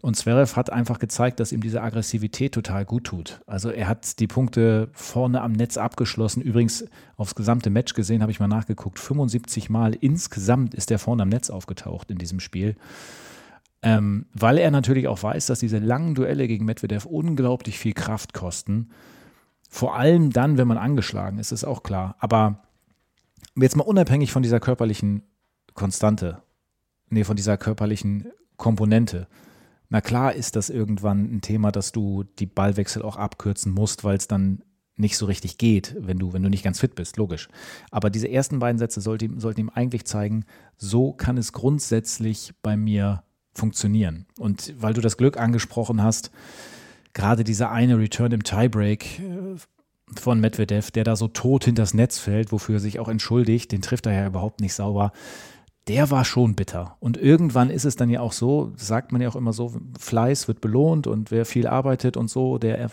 Und Zverev hat einfach gezeigt, dass ihm diese Aggressivität total gut tut. Also er hat die Punkte vorne am Netz abgeschlossen. Übrigens aufs gesamte Match gesehen, habe ich mal nachgeguckt. 75 Mal insgesamt ist er vorne am Netz aufgetaucht in diesem Spiel. Ähm, weil er natürlich auch weiß, dass diese langen Duelle gegen Medvedev unglaublich viel Kraft kosten. Vor allem dann, wenn man angeschlagen ist, ist auch klar. Aber jetzt mal unabhängig von dieser körperlichen Konstante, nee, von dieser körperlichen Komponente. Na klar ist das irgendwann ein Thema, dass du die Ballwechsel auch abkürzen musst, weil es dann nicht so richtig geht, wenn du, wenn du nicht ganz fit bist, logisch. Aber diese ersten beiden Sätze sollten, sollten ihm eigentlich zeigen, so kann es grundsätzlich bei mir funktionieren. Und weil du das Glück angesprochen hast, gerade dieser eine Return im Tiebreak äh, von Medvedev, der da so tot hinters Netz fällt, wofür er sich auch entschuldigt, den trifft er ja überhaupt nicht sauber. Der war schon bitter. Und irgendwann ist es dann ja auch so, sagt man ja auch immer so, Fleiß wird belohnt und wer viel arbeitet und so, der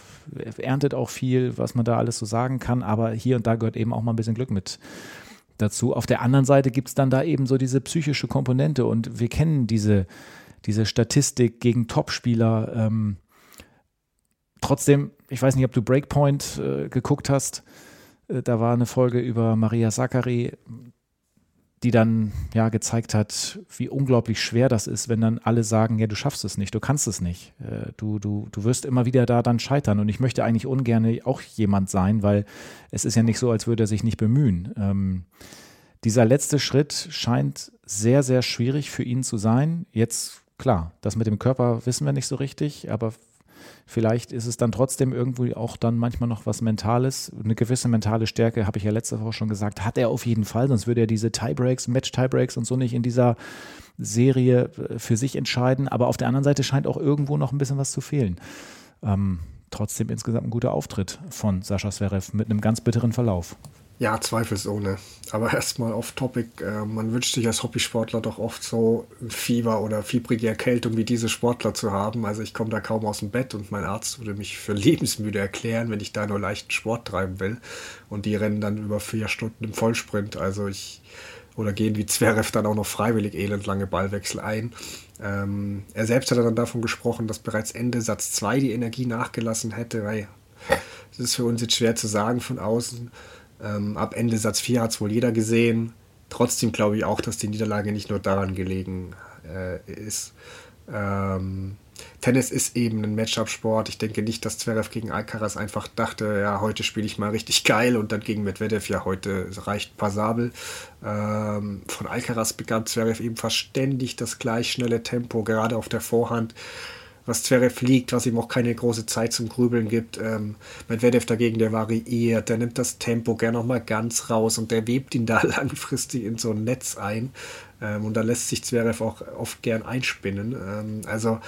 erntet auch viel, was man da alles so sagen kann. Aber hier und da gehört eben auch mal ein bisschen Glück mit dazu. Auf der anderen Seite gibt es dann da eben so diese psychische Komponente und wir kennen diese, diese Statistik gegen Topspieler. Ähm, trotzdem, ich weiß nicht, ob du Breakpoint äh, geguckt hast. Äh, da war eine Folge über Maria Sakkari, die dann ja gezeigt hat, wie unglaublich schwer das ist, wenn dann alle sagen, ja, du schaffst es nicht, du kannst es nicht. Äh, du, du, du wirst immer wieder da dann scheitern. Und ich möchte eigentlich ungern auch jemand sein, weil es ist ja nicht so, als würde er sich nicht bemühen. Ähm, dieser letzte Schritt scheint sehr, sehr schwierig für ihn zu sein. Jetzt, klar, das mit dem Körper wissen wir nicht so richtig, aber Vielleicht ist es dann trotzdem irgendwie auch dann manchmal noch was Mentales. Eine gewisse mentale Stärke, habe ich ja letzte Woche schon gesagt, hat er auf jeden Fall, sonst würde er diese Tiebreaks, Match-Tiebreaks und so nicht in dieser Serie äh, für sich entscheiden. Aber auf der anderen Seite scheint auch irgendwo noch ein bisschen was zu fehlen. Ähm, trotzdem insgesamt ein guter Auftritt von Sascha Zverev mit einem ganz bitteren Verlauf. Ja, zweifelsohne. Aber (laughs) erstmal off-topic. Äh, man wünscht sich als Hobbysportler doch oft so Fieber oder fiebrige Erkältung wie diese Sportler zu haben. Also ich komme da kaum aus dem Bett und mein Arzt würde mich für (laughs) lebensmüde erklären, wenn ich da nur leichten Sport treiben will. Und die rennen dann über vier Stunden im Vollsprint. Also ich oder gehen wie Zverev dann auch noch freiwillig elendlange Ballwechsel ein. Ähm, er selbst hat dann davon gesprochen, dass bereits Ende Satz 2 die Energie nachgelassen hätte, weil das ist für uns jetzt schwer zu sagen von außen. Ähm, ab Ende Satz 4 hat es wohl jeder gesehen. Trotzdem glaube ich auch, dass die Niederlage nicht nur daran gelegen äh, ist. Ähm, Tennis ist eben ein Matchup-Sport. Ich denke nicht, dass Zverev gegen Alcaraz einfach dachte, ja, heute spiele ich mal richtig geil und dann gegen Medvedev, ja, heute reicht passabel. Ähm, von Alcaraz begann Zverev eben ständig das gleich schnelle Tempo, gerade auf der Vorhand was Zverev liegt, was ihm auch keine große Zeit zum Grübeln gibt. Ähm, Medvedev dagegen, der variiert, der nimmt das Tempo gerne nochmal ganz raus und der webt ihn da (laughs) langfristig in so ein Netz ein. Ähm, und da lässt sich Zverev auch oft gern einspinnen. Ähm, also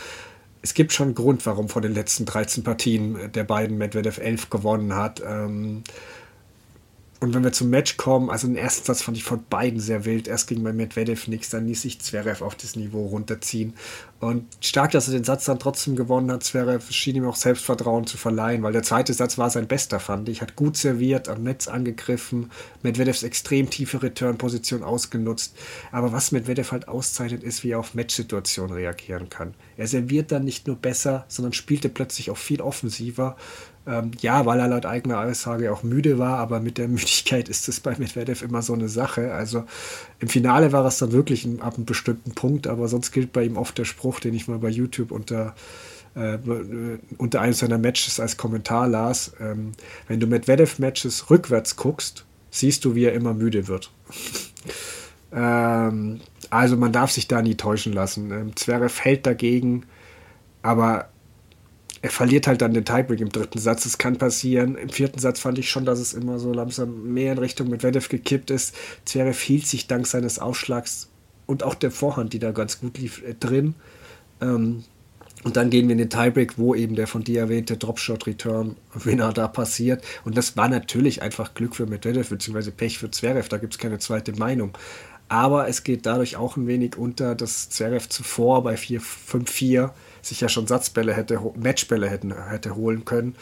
es gibt schon einen Grund, warum von den letzten 13 Partien der beiden Medvedev 11 gewonnen hat. Ähm, und wenn wir zum Match kommen, also den ersten Satz fand ich von beiden sehr wild. Erst ging bei Medvedev nichts, dann ließ sich Zverev auf das Niveau runterziehen. Und stark, dass er den Satz dann trotzdem gewonnen hat. Zverev schien ihm auch Selbstvertrauen zu verleihen, weil der zweite Satz war sein bester, fand ich. Hat gut serviert, am Netz angegriffen, Medvedevs extrem tiefe Return-Position ausgenutzt. Aber was Medvedev halt auszeichnet, ist, wie er auf Matchsituationen reagieren kann. Er serviert dann nicht nur besser, sondern spielte plötzlich auch viel offensiver ähm, ja, weil er laut eigener Aussage auch müde war, aber mit der (laughs) Müdigkeit ist es bei Medvedev immer so eine Sache. Also im Finale war es dann wirklich ab einem bestimmten Punkt, aber sonst gilt bei ihm oft der Spruch, den ich mal bei YouTube unter äh, unter einem seiner Matches als Kommentar las, ähm, wenn du Medvedev-Matches rückwärts guckst, siehst du, wie er immer müde wird. (laughs) ähm, also man darf sich da nie täuschen lassen. Ähm, Zverev hält dagegen, aber er verliert halt dann den Tiebreak im dritten Satz. Das kann passieren. Im vierten Satz fand ich schon, dass es immer so langsam mehr in Richtung Medvedev gekippt ist. Zverev hielt sich dank seines Aufschlags und auch der Vorhand, die da ganz gut lief, äh, drin. Ähm, und dann gehen wir in den Tiebreak, wo eben der von dir erwähnte Dropshot-Return-Winner da passiert. Und das war natürlich einfach Glück für Medvedev, beziehungsweise Pech für Zverev. Da gibt es keine zweite Meinung. Aber es geht dadurch auch ein wenig unter, dass Zverev zuvor bei 4-5-4 sich ja schon Satzbälle hätte, Matchbälle hätten, hätte holen können,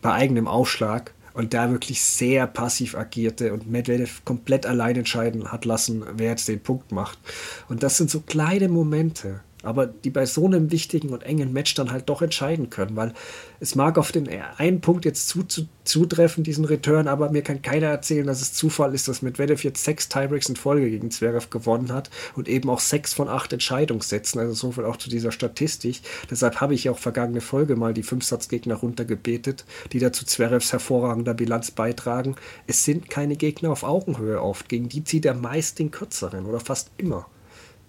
bei eigenem Aufschlag und da wirklich sehr passiv agierte und Medvedev komplett allein entscheiden hat lassen, wer jetzt den Punkt macht. Und das sind so kleine Momente, aber die bei so einem wichtigen und engen Match dann halt doch entscheiden können, weil es mag auf den einen Punkt jetzt zu, zu, zutreffen, diesen Return, aber mir kann keiner erzählen, dass es Zufall ist, dass Medvedev jetzt sechs Tiebreaks in Folge gegen Zverev gewonnen hat und eben auch sechs von acht Entscheidungssätzen, also so viel auch zu dieser Statistik. Deshalb habe ich ja auch vergangene Folge mal die Fünfsatzgegner runtergebetet, die dazu Zverevs hervorragender Bilanz beitragen. Es sind keine Gegner auf Augenhöhe oft, gegen die zieht er meist den kürzeren oder fast immer.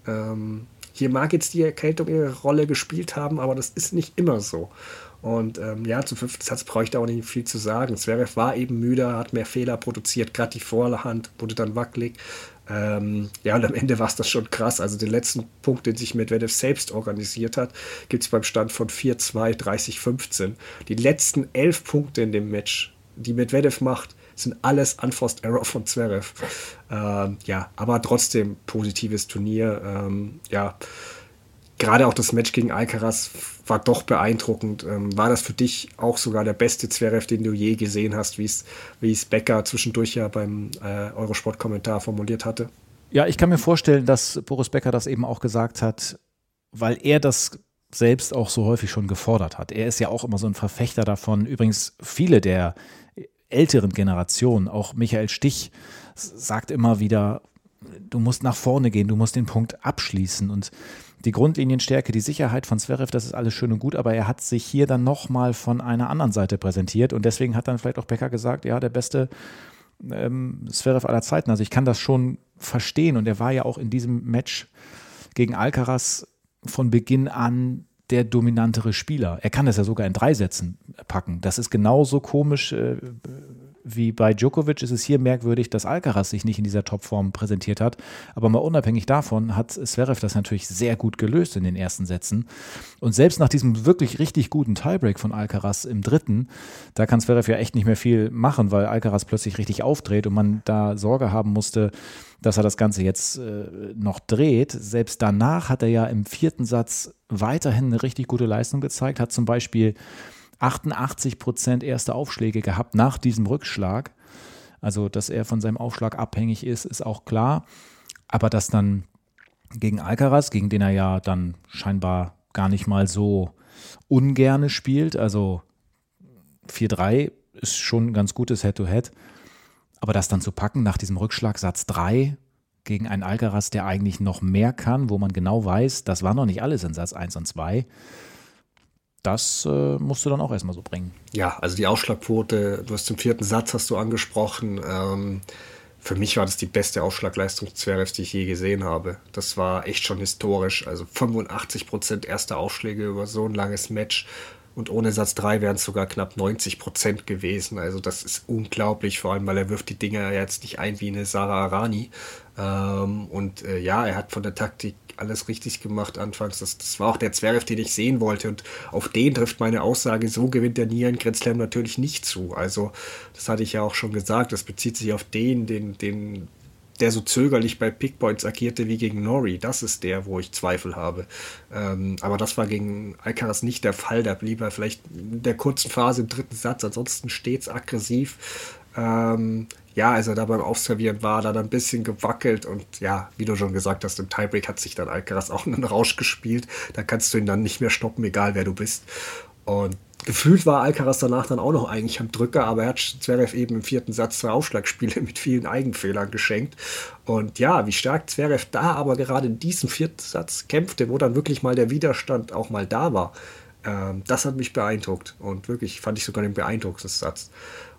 Ähm, hier mag jetzt die Erkältung ihre Rolle gespielt haben, aber das ist nicht immer so. Und ähm, ja, zum fünften Satz bräuchte auch nicht viel zu sagen. Zverev war eben müde, hat mehr Fehler produziert, gerade die Vorhand wurde dann wackelig. Ähm, ja, und am Ende war es das schon krass. Also den letzten Punkt, den sich Medvedev selbst organisiert hat, gibt es beim Stand von 4-2, 30-15. Die letzten elf Punkte in dem Match, die Medvedev macht, sind alles Unforced Error von Zverev. Ähm, ja, aber trotzdem positives Turnier. Ähm, ja, gerade auch das Match gegen Alcaraz war doch beeindruckend. Ähm, war das für dich auch sogar der beste Zverev, den du je gesehen hast, wie es Becker zwischendurch ja beim äh, Eurosport-Kommentar formuliert hatte? Ja, ich kann mir vorstellen, dass Boris Becker das eben auch gesagt hat, weil er das selbst auch so häufig schon gefordert hat. Er ist ja auch immer so ein Verfechter davon. Übrigens, viele der älteren Generationen, auch Michael Stich, sagt immer wieder, du musst nach vorne gehen, du musst den Punkt abschließen. Und die Grundlinienstärke, die Sicherheit von Zverev, das ist alles schön und gut, aber er hat sich hier dann nochmal von einer anderen Seite präsentiert und deswegen hat dann vielleicht auch Becker gesagt, ja, der beste ähm, Zverev aller Zeiten. Also ich kann das schon verstehen und er war ja auch in diesem Match gegen Alcaraz von Beginn an der dominantere Spieler. Er kann das ja sogar in drei Sätzen packen. Das ist genauso komisch äh, wie bei Djokovic ist es hier merkwürdig, dass Alcaraz sich nicht in dieser Topform präsentiert hat. Aber mal unabhängig davon hat Zverev das natürlich sehr gut gelöst in den ersten Sätzen. Und selbst nach diesem wirklich richtig guten Tiebreak von Alcaraz im dritten, da kann Zverev ja echt nicht mehr viel machen, weil Alcaraz plötzlich richtig aufdreht und man da Sorge haben musste, dass er das Ganze jetzt äh, noch dreht. Selbst danach hat er ja im vierten Satz weiterhin eine richtig gute Leistung gezeigt, hat zum Beispiel 88 Prozent erste Aufschläge gehabt nach diesem Rückschlag. Also, dass er von seinem Aufschlag abhängig ist, ist auch klar. Aber dass dann gegen Alcaraz, gegen den er ja dann scheinbar gar nicht mal so ungerne spielt, also 4-3 ist schon ein ganz gutes Head-to-Head. Aber das dann zu packen nach diesem Rückschlag Satz 3 gegen einen Alcaraz, der eigentlich noch mehr kann, wo man genau weiß, das war noch nicht alles in Satz 1 und 2, das äh, musst du dann auch erstmal so bringen. Ja, also die Ausschlagquote, du hast zum vierten Satz hast du angesprochen. Ähm, für mich war das die beste Ausschlagleistung des Zverev, die ich je gesehen habe. Das war echt schon historisch. Also 85 Prozent erste Aufschläge über so ein langes Match. Und ohne Satz 3 wären es sogar knapp 90 Prozent gewesen. Also das ist unglaublich, vor allem weil er wirft die Dinger jetzt nicht ein wie eine Sarah Arani. Ähm, und äh, ja, er hat von der Taktik alles richtig gemacht anfangs. Das, das war auch der Zverev, den ich sehen wollte. Und auf den trifft meine Aussage, so gewinnt er nie ein Grand Slam natürlich nicht zu. Also, das hatte ich ja auch schon gesagt. Das bezieht sich auf den, den, den der so zögerlich bei Pickpoints agierte wie gegen Nori. Das ist der, wo ich Zweifel habe. Ähm, aber das war gegen Alcaraz nicht der Fall. Da blieb er vielleicht in der kurzen Phase im dritten Satz, ansonsten stets aggressiv. Ähm, ja, als er da beim Aufservieren war, da dann ein bisschen gewackelt und ja, wie du schon gesagt hast, im Tiebreak hat sich dann Alcaraz auch einen Rausch gespielt. Da kannst du ihn dann nicht mehr stoppen, egal wer du bist. Und gefühlt war Alcaraz danach dann auch noch eigentlich am Drücker, aber er hat Zverev eben im vierten Satz zwei Aufschlagspiele (laughs) mit vielen Eigenfehlern geschenkt. Und ja, wie stark Zverev da aber gerade in diesem vierten Satz kämpfte, wo dann wirklich mal der Widerstand auch mal da war, ähm, das hat mich beeindruckt. Und wirklich fand ich sogar den beeindruckendsten Satz.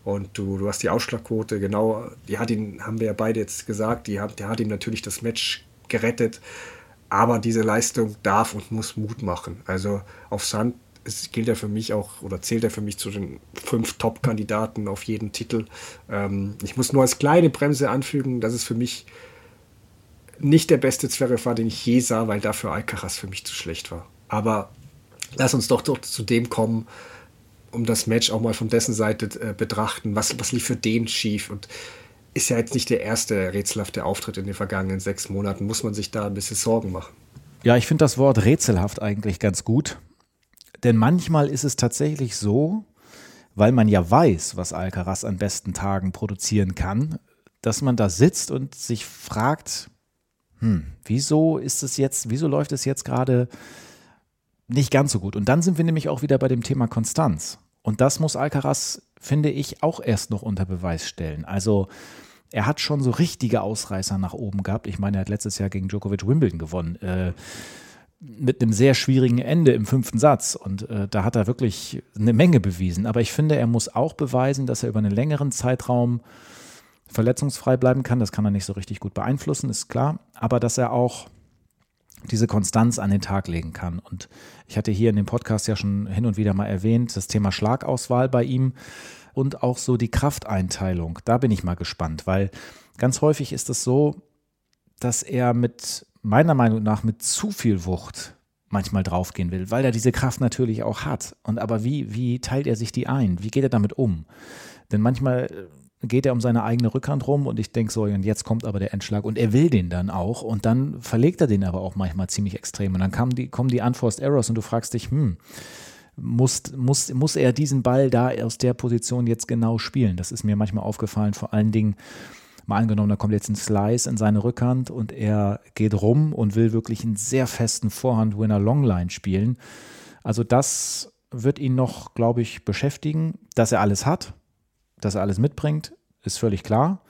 Und du, du hast die Ausschlagquote, genau, die hat ihn, haben wir ja beide jetzt gesagt, die hat, die hat ihm natürlich das Match gerettet. Aber diese Leistung darf und muss Mut machen. Also auf Sand gilt er für mich auch oder zählt er für mich zu den fünf Top-Kandidaten auf jeden Titel. Ähm, ich muss nur als kleine Bremse anfügen, dass es für mich nicht der beste Zverev war, den ich je sah, weil dafür Alcaraz für mich zu schlecht war. Aber lass uns doch, doch zu dem kommen, um das Match auch mal von dessen Seite äh, betrachten. Was, was lief für den schief? Und ist ja jetzt nicht der erste rätselhafte Auftritt in den vergangenen sechs Monaten. Muss man sich da ein bisschen Sorgen machen? Ja, ich finde das Wort rätselhaft eigentlich ganz gut. Denn manchmal ist es tatsächlich so, weil man ja weiß, was Alcaraz an besten Tagen produzieren kann, dass man da sitzt und sich fragt, hm, wieso ist es jetzt, wieso läuft es jetzt gerade nicht ganz so gut? Und dann sind wir nämlich auch wieder bei dem Thema Konstanz. Und das muss Alcaraz, finde ich, auch erst noch unter Beweis stellen. Also er hat schon so richtige Ausreißer nach oben gehabt. Ich meine, er hat letztes Jahr gegen Djokovic Wimbledon gewonnen. Äh, mit einem sehr schwierigen Ende im fünften Satz. Und äh, da hat er wirklich eine Menge bewiesen. Aber ich finde, er muss auch beweisen, dass er über einen längeren Zeitraum verletzungsfrei bleiben kann. Das kann er nicht so richtig gut beeinflussen, ist klar. Aber dass er auch diese Konstanz an den Tag legen kann. Und ich hatte hier in dem Podcast ja schon hin und wieder mal erwähnt, das Thema Schlagauswahl bei ihm und auch so die Krafteinteilung. Da bin ich mal gespannt, weil ganz häufig ist es so, dass er mit meiner Meinung nach mit zu viel Wucht manchmal draufgehen will, weil er diese Kraft natürlich auch hat. Und aber wie, wie teilt er sich die ein? Wie geht er damit um? Denn manchmal geht er um seine eigene Rückhand rum und ich denke so, und jetzt kommt aber der Endschlag und er will den dann auch und dann verlegt er den aber auch manchmal ziemlich extrem und dann die, kommen die Unforced Errors und du fragst dich, hm, muss, muss, muss er diesen Ball da aus der Position jetzt genau spielen? Das ist mir manchmal aufgefallen, vor allen Dingen, mal angenommen, da kommt jetzt ein Slice in seine Rückhand und er geht rum und will wirklich einen sehr festen Vorhand-Winner Longline spielen. Also das wird ihn noch, glaube ich, beschäftigen, dass er alles hat, dass er alles mitbringt, ist völlig klar.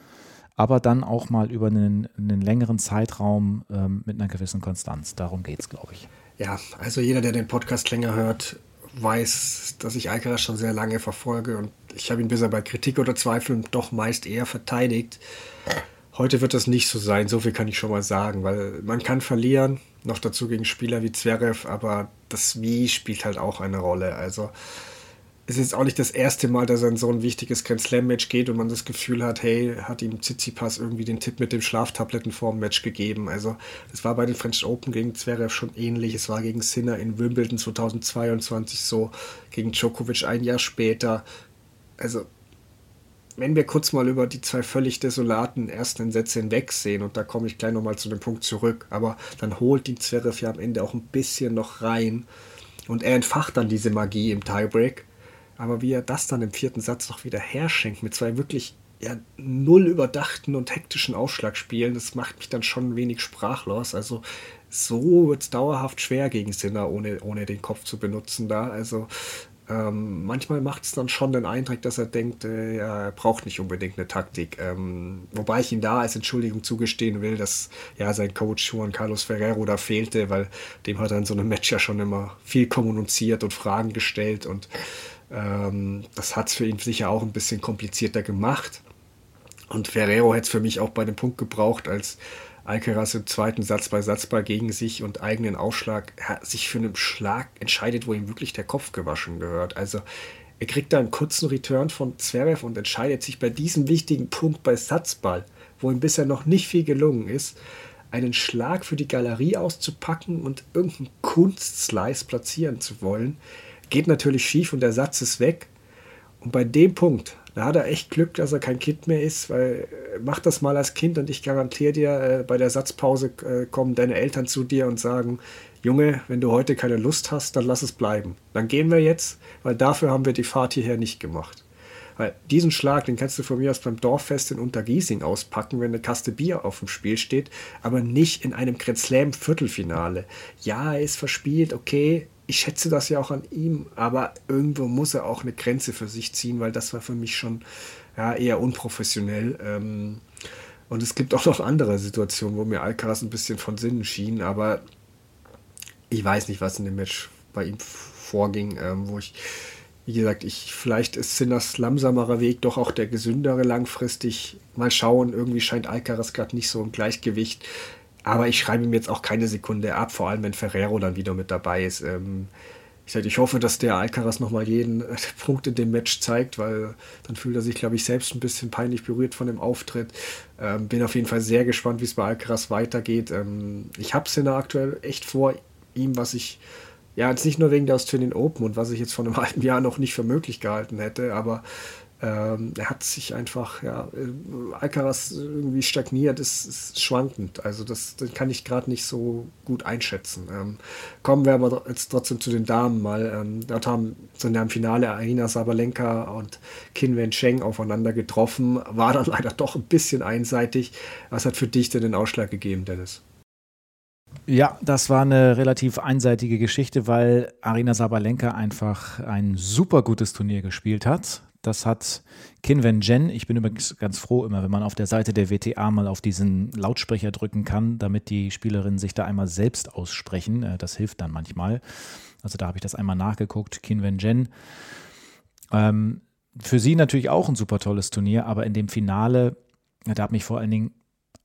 Aber dann auch mal über einen, einen längeren Zeitraum ähm, mit einer gewissen Konstanz. Darum geht es, glaube ich. Ja, also jeder, der den Podcast länger hört, weiß, dass ich Alcaraz schon sehr lange verfolge und ich habe ihn bisher bei Kritik oder Zweifeln doch meist eher verteidigt. Heute wird das nicht so sein, so viel kann ich schon mal sagen, weil man kann verlieren, noch dazu gegen Spieler wie Zverev, aber das Wie spielt halt auch eine Rolle. Also es ist auch nicht das erste Mal, dass er in so ein wichtiges Grand Slam Match geht und man das Gefühl hat, hey, hat ihm Tsitsipas irgendwie den Tipp mit dem Schlaftabletten vorm Match gegeben. Also das war bei den French Open gegen Zverev schon ähnlich. Es war gegen Sinner in Wimbledon 2022 so, gegen Djokovic ein Jahr später. Also wenn wir kurz mal über die zwei völlig desolaten ersten Sätze hinwegsehen, und da komme ich gleich nochmal zu dem Punkt zurück, aber dann holt die Zverev ja am Ende auch ein bisschen noch rein und er entfacht dann diese Magie im Tiebreak aber wie er das dann im vierten Satz noch wieder herschenkt mit zwei wirklich ja, null überdachten und hektischen Aufschlagspielen, das macht mich dann schon ein wenig sprachlos. Also so wird es dauerhaft schwer gegen Sinner, ohne, ohne den Kopf zu benutzen da. Also ähm, manchmal macht es dann schon den Eindruck, dass er denkt, äh, er braucht nicht unbedingt eine Taktik. Ähm, wobei ich ihm da als Entschuldigung zugestehen will, dass ja sein Coach Juan Carlos Ferrero da fehlte, weil dem hat er in so einem Match ja schon immer viel kommuniziert und Fragen gestellt und das hat es für ihn sicher auch ein bisschen komplizierter gemacht. Und Ferrero hätte es für mich auch bei dem Punkt gebraucht, als Alcaraz im zweiten Satz bei Satzball gegen sich und eigenen Aufschlag sich für einen Schlag entscheidet, wo ihm wirklich der Kopf gewaschen gehört. Also er kriegt da einen kurzen Return von Zverev und entscheidet sich bei diesem wichtigen Punkt bei Satzball, wo ihm bisher noch nicht viel gelungen ist, einen Schlag für die Galerie auszupacken und irgendeinen Kunstslice platzieren zu wollen, Geht natürlich schief und der Satz ist weg. Und bei dem Punkt, da hat er echt Glück, dass er kein Kind mehr ist, weil äh, mach das mal als Kind und ich garantiere dir, äh, bei der Satzpause äh, kommen deine Eltern zu dir und sagen, Junge, wenn du heute keine Lust hast, dann lass es bleiben. Dann gehen wir jetzt, weil dafür haben wir die Fahrt hierher nicht gemacht. Weil diesen Schlag, den kannst du von mir aus beim Dorffest in Untergiesing auspacken, wenn eine Kaste Bier auf dem Spiel steht, aber nicht in einem Grand Slam Viertelfinale. Ja, er ist verspielt, okay, ich schätze das ja auch an ihm, aber irgendwo muss er auch eine Grenze für sich ziehen, weil das war für mich schon ja, eher unprofessionell. Ähm, und es gibt auch noch andere Situationen, wo mir Alcaraz ein bisschen von Sinnen schien, aber ich weiß nicht, was in dem Match bei ihm vorging, ähm, wo ich, wie gesagt, ich, vielleicht ist Sinners langsamerer Weg doch auch der gesündere langfristig. Mal schauen, irgendwie scheint Alcaraz gerade nicht so im Gleichgewicht. Aber ich schreibe ihm jetzt auch keine Sekunde ab, vor allem wenn Ferrero dann wieder mit dabei ist. Ähm, ich, sag, ich hoffe, dass der Alcaraz nochmal jeden äh, (laughs) Punkt in dem Match zeigt, weil dann fühlt er sich, glaube ich, selbst ein bisschen peinlich berührt von dem Auftritt. Ähm, bin auf jeden Fall sehr gespannt, wie es bei Alcaraz weitergeht. Ähm, ich habe es der aktuell echt vor ihm, was ich, ja, jetzt nicht nur wegen der Australian Open und was ich jetzt vor einem (laughs) halben Jahr noch nicht für möglich gehalten hätte, aber ähm, er hat sich einfach, ja, äh, Alcaraz irgendwie stagniert, ist, ist schwankend. Also das, das kann ich gerade nicht so gut einschätzen. Ähm, kommen wir aber jetzt trotzdem zu den Damen mal. Ähm, dort haben sind ja im Finale Arina Sabalenka und Qin Wen Cheng aufeinander getroffen. War dann (laughs) leider doch ein bisschen einseitig. Was hat für dich denn den Ausschlag gegeben, Dennis? Ja, das war eine relativ einseitige Geschichte, weil Arina Sabalenka einfach ein super gutes Turnier gespielt hat. Das hat Kinwen Jen. Ich bin übrigens ganz froh immer, wenn man auf der Seite der WTA mal auf diesen Lautsprecher drücken kann, damit die Spielerinnen sich da einmal selbst aussprechen. Äh, das hilft dann manchmal. Also da habe ich das einmal nachgeguckt. Kinwen Jen. Ähm, für sie natürlich auch ein super tolles Turnier, aber in dem Finale, da hat mich vor allen Dingen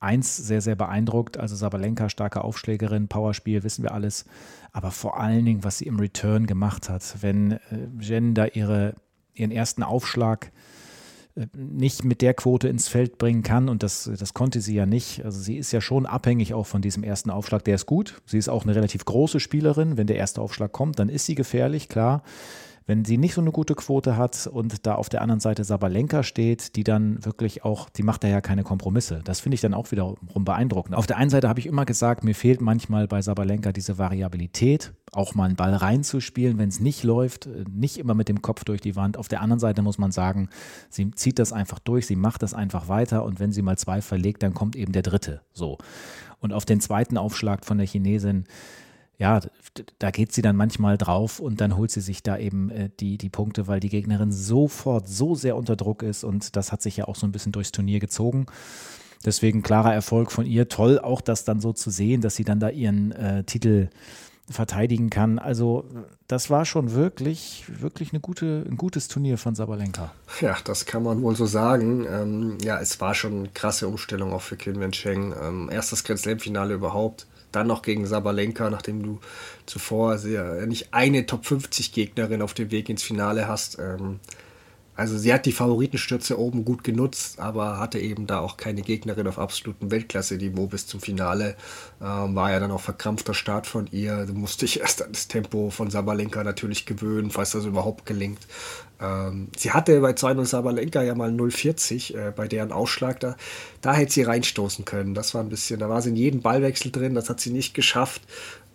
eins sehr, sehr beeindruckt. Also Sabalenka, starke Aufschlägerin, Powerspiel, wissen wir alles. Aber vor allen Dingen, was sie im Return gemacht hat. Wenn äh, Jen da ihre ihren ersten Aufschlag äh, nicht mit der Quote ins Feld bringen kann und das, das konnte sie ja nicht. Also sie ist ja schon abhängig auch von diesem ersten Aufschlag, der ist gut. Sie ist auch eine relativ große Spielerin. Wenn der erste Aufschlag kommt, dann ist sie gefährlich, klar. Wenn sie nicht so eine gute Quote hat und da auf der anderen Seite Sabalenka steht, die dann wirklich auch, die macht da ja keine Kompromisse. Das finde ich dann auch wiederum beeindruckend. Auf der einen Seite habe ich immer gesagt, mir fehlt manchmal bei Sabalenka diese Variabilität, auch mal einen Ball reinzuspielen, wenn es nicht läuft, nicht immer mit dem Kopf durch die Wand. Auf der anderen Seite muss man sagen, sie zieht das einfach durch, sie macht das einfach weiter und wenn sie mal zwei verlegt, dann kommt eben der dritte. So. Und auf den zweiten Aufschlag von der Chinesin, ja, da geht sie dann manchmal drauf und dann holt sie sich da eben äh, die, die Punkte, weil die Gegnerin sofort so sehr unter Druck ist und das hat sich ja auch so ein bisschen durchs Turnier gezogen. Deswegen klarer Erfolg von ihr. Toll auch das dann so zu sehen, dass sie dann da ihren äh, Titel verteidigen kann. Also das war schon wirklich, wirklich eine gute, ein gutes Turnier von Sabalenka. Ja, das kann man wohl so sagen. Ähm, ja, es war schon eine krasse Umstellung auch für Qin Wencheng. Ähm, erstes Grand Slam-Finale überhaupt dann noch gegen Sabalenka, nachdem du zuvor sehr, nicht eine Top 50 Gegnerin auf dem Weg ins Finale hast. Ähm, also sie hat die Favoritenstürze oben gut genutzt, aber hatte eben da auch keine Gegnerin auf absolutem Weltklasse-Niveau bis zum Finale. Ähm, war ja dann auch verkrampfter Start von ihr. Da musste ich erst an das Tempo von Sabalenka natürlich gewöhnen, falls das überhaupt gelingt. Ähm, sie hatte bei 2-0 Sabalenka ja mal 0,40 äh, bei deren Ausschlag. Da, da hätte sie reinstoßen können. Das war ein bisschen, da war sie in jedem Ballwechsel drin, das hat sie nicht geschafft.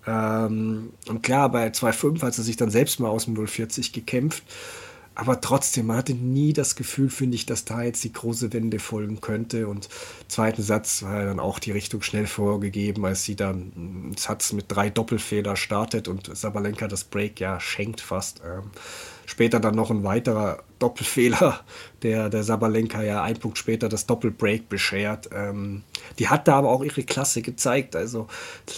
Ähm, und klar, bei 2-5 hat sie sich dann selbst mal aus dem 0,40 gekämpft. Aber trotzdem, man hatte nie das Gefühl, finde ich, dass da jetzt die große Wende folgen könnte. Und zweiten Satz war dann auch die Richtung schnell vorgegeben, als sie dann einen Satz mit drei Doppelfehler startet und Sabalenka das Break ja schenkt fast. Ähm, Später dann noch ein weiterer Doppelfehler, der, der Sabalenka ja ein Punkt später das Doppelbreak beschert. Ähm, die hat da aber auch ihre Klasse gezeigt. Also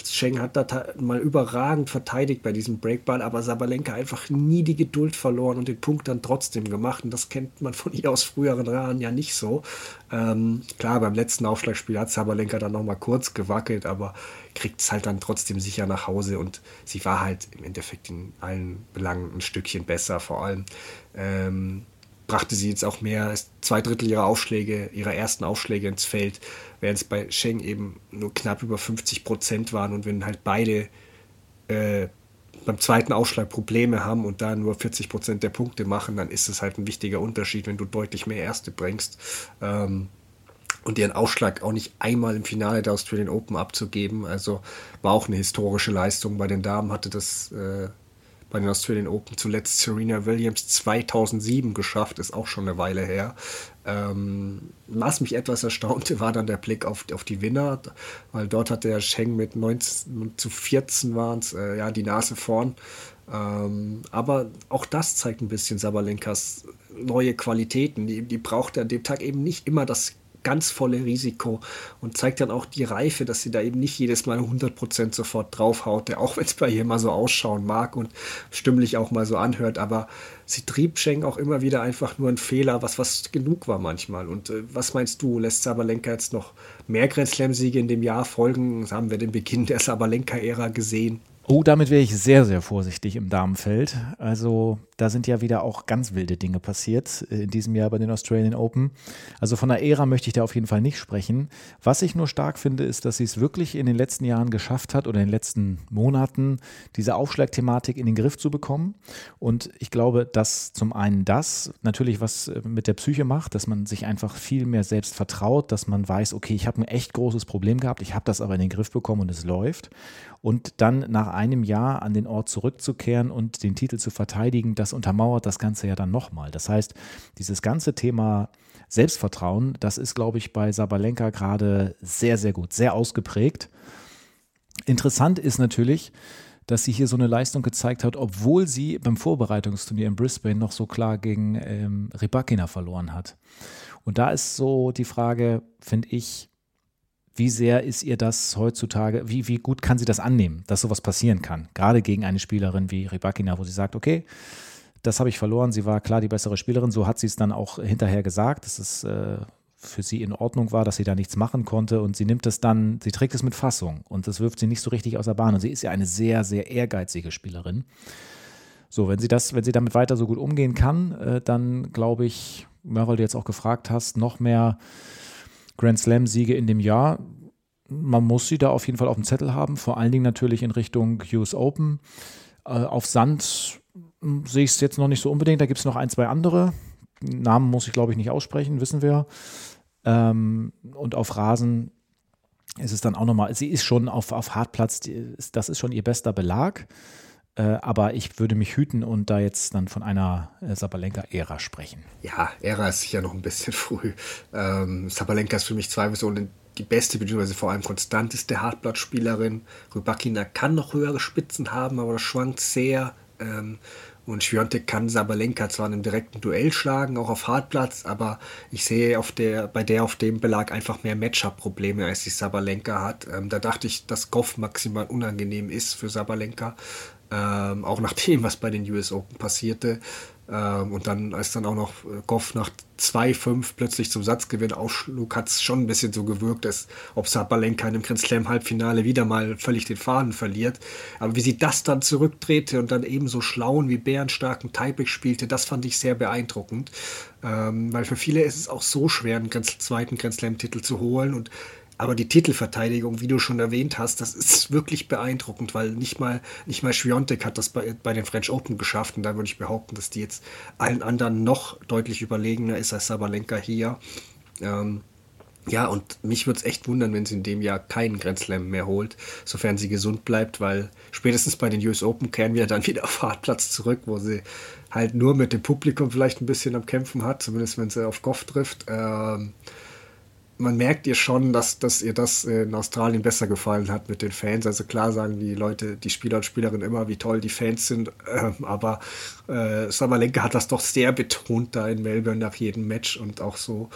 Schengen hat da mal überragend verteidigt bei diesem Breakball, aber Sabalenka einfach nie die Geduld verloren und den Punkt dann trotzdem gemacht. Und das kennt man von ihr aus früheren Jahren ja nicht so. Ähm, klar, beim letzten Aufschlagspiel hat Sabalenka dann nochmal kurz gewackelt, aber kriegt es halt dann trotzdem sicher nach Hause und sie war halt im Endeffekt in allen Belangen ein Stückchen besser. Vor allem ähm, brachte sie jetzt auch mehr als zwei Drittel ihrer Aufschläge, ihrer ersten Aufschläge ins Feld, während es bei Sheng eben nur knapp über 50 Prozent waren und wenn halt beide äh, beim zweiten Aufschlag Probleme haben und da nur 40 Prozent der Punkte machen, dann ist es halt ein wichtiger Unterschied, wenn du deutlich mehr Erste bringst. Ähm, und ihren Aufschlag auch nicht einmal im Finale der Australian Open abzugeben. Also war auch eine historische Leistung. Bei den Damen hatte das äh, bei den Australian Open zuletzt Serena Williams 2007 geschafft, ist auch schon eine Weile her. Ähm, was mich etwas erstaunte, war dann der Blick auf, auf die Winner, weil dort hat der Schengen mit 19 zu 14 waren es, äh, ja, die Nase vorn. Ähm, aber auch das zeigt ein bisschen Sabalenkas neue Qualitäten. Die, die braucht er an dem Tag eben nicht immer das ganz volle Risiko und zeigt dann auch die Reife, dass sie da eben nicht jedes Mal 100% sofort draufhaut, auch wenn es bei ihr mal so ausschauen mag und stimmlich auch mal so anhört, aber sie trieb Schenk auch immer wieder einfach nur einen Fehler, was was genug war manchmal. Und äh, was meinst du, lässt Sabalenka jetzt noch mehr Grand Slam-Siege in dem Jahr folgen? Haben wir den Beginn der Sabalenka-Ära gesehen. Oh, damit wäre ich sehr, sehr vorsichtig im Damenfeld. Also da sind ja wieder auch ganz wilde Dinge passiert äh, in diesem Jahr bei den Australian Open. Also von der Ära möchte ich da auf jeden Fall nicht sprechen. Was ich nur stark finde, ist, dass sie es wirklich in den letzten Jahren geschafft hat oder in den letzten Monaten, diese Aufschlagthematik in den Griff zu bekommen. Und ich glaube, dass zum einen das natürlich was äh, mit der Psyche macht, dass man sich einfach viel mehr selbst vertraut, dass man weiß, okay, ich habe ein echt großes Problem gehabt, ich habe das aber in den Griff bekommen und es läuft. Und dann nach einem Jahr an den Ort zurückzukehren und den Titel zu verteidigen, das untermauert das Ganze ja dann nochmal. Das heißt, dieses ganze Thema Selbstvertrauen, das ist, glaube ich, bei Sabalenka gerade sehr, sehr gut, sehr ausgeprägt. Interessant ist natürlich, dass sie hier so eine Leistung gezeigt hat, obwohl sie beim Vorbereitungsturnier in Brisbane noch so klar gegen ähm, Rybakina verloren hat. Und da ist so die Frage, finde ich, wie sehr ist ihr das heutzutage, wie, wie gut kann sie das annehmen, dass sowas passieren kann? Gerade gegen eine Spielerin wie Rybakina, wo sie sagt, okay, das habe ich verloren, sie war klar die bessere Spielerin, so hat sie es dann auch hinterher gesagt, dass es äh, für sie in Ordnung war, dass sie da nichts machen konnte und sie nimmt es dann, sie trägt es mit Fassung und das wirft sie nicht so richtig aus der Bahn und sie ist ja eine sehr, sehr ehrgeizige Spielerin. So, wenn sie das, wenn sie damit weiter so gut umgehen kann, äh, dann glaube ich, ja, weil du jetzt auch gefragt hast, noch mehr Grand Slam-Siege in dem Jahr. Man muss sie da auf jeden Fall auf dem Zettel haben, vor allen Dingen natürlich in Richtung US Open. Äh, auf Sand hm, sehe ich es jetzt noch nicht so unbedingt. Da gibt es noch ein, zwei andere. Namen muss ich, glaube ich, nicht aussprechen, wissen wir. Ähm, und auf Rasen ist es dann auch nochmal, sie ist schon auf, auf Hartplatz, das ist schon ihr bester Belag. Äh, aber ich würde mich hüten und da jetzt dann von einer äh, Sabalenka-Ära sprechen. Ja, Ära ist sicher noch ein bisschen (laughs) früh. Ähm, Sabalenka ist für mich zweifelsohne die beste, beziehungsweise vor allem konstanteste Hartblattspielerin. Rybakina kann noch höhere Spitzen haben, aber das schwankt sehr. Ähm, und Schwiontek kann Sabalenka zwar in einem direkten Duell schlagen, auch auf Hartplatz, aber ich sehe auf der, bei der auf dem Belag einfach mehr Matchup-Probleme, als die Sabalenka hat. Ähm, da dachte ich, dass Goff maximal unangenehm ist für Sabalenka. Ähm, auch nach dem, was bei den US Open passierte. Ähm, und dann, als dann auch noch äh, Goff nach 2-5 plötzlich zum Satzgewinn ausschlug, hat es schon ein bisschen so gewirkt, als ob Sabalenka in einem Grand Slam Halbfinale wieder mal völlig den Faden verliert. Aber wie sie das dann zurückdrehte und dann eben so schlauen wie bärenstarken Taipei spielte, das fand ich sehr beeindruckend. Ähm, weil für viele ist es auch so schwer, einen zweiten Grand Slam Titel zu holen und aber die Titelverteidigung, wie du schon erwähnt hast, das ist wirklich beeindruckend, weil nicht mal, nicht mal Schwiontek hat das bei, bei den French Open geschafft. Und da würde ich behaupten, dass die jetzt allen anderen noch deutlich überlegener ist als Sabalenka hier. Ähm, ja, und mich würde es echt wundern, wenn sie in dem Jahr keinen Grand Slam mehr holt, sofern sie gesund bleibt, weil spätestens bei den US Open kehren wir dann (laughs) wieder auf Hartplatz zurück, wo sie halt nur mit dem Publikum vielleicht ein bisschen am Kämpfen hat, zumindest wenn sie auf Goff trifft. Ähm, man merkt ihr schon, dass, dass ihr das in Australien besser gefallen hat mit den Fans. Also klar sagen die Leute, die Spieler und Spielerinnen immer, wie toll die Fans sind, ähm, aber äh, Sabalenka hat das doch sehr betont da in Melbourne nach jedem Match und auch so.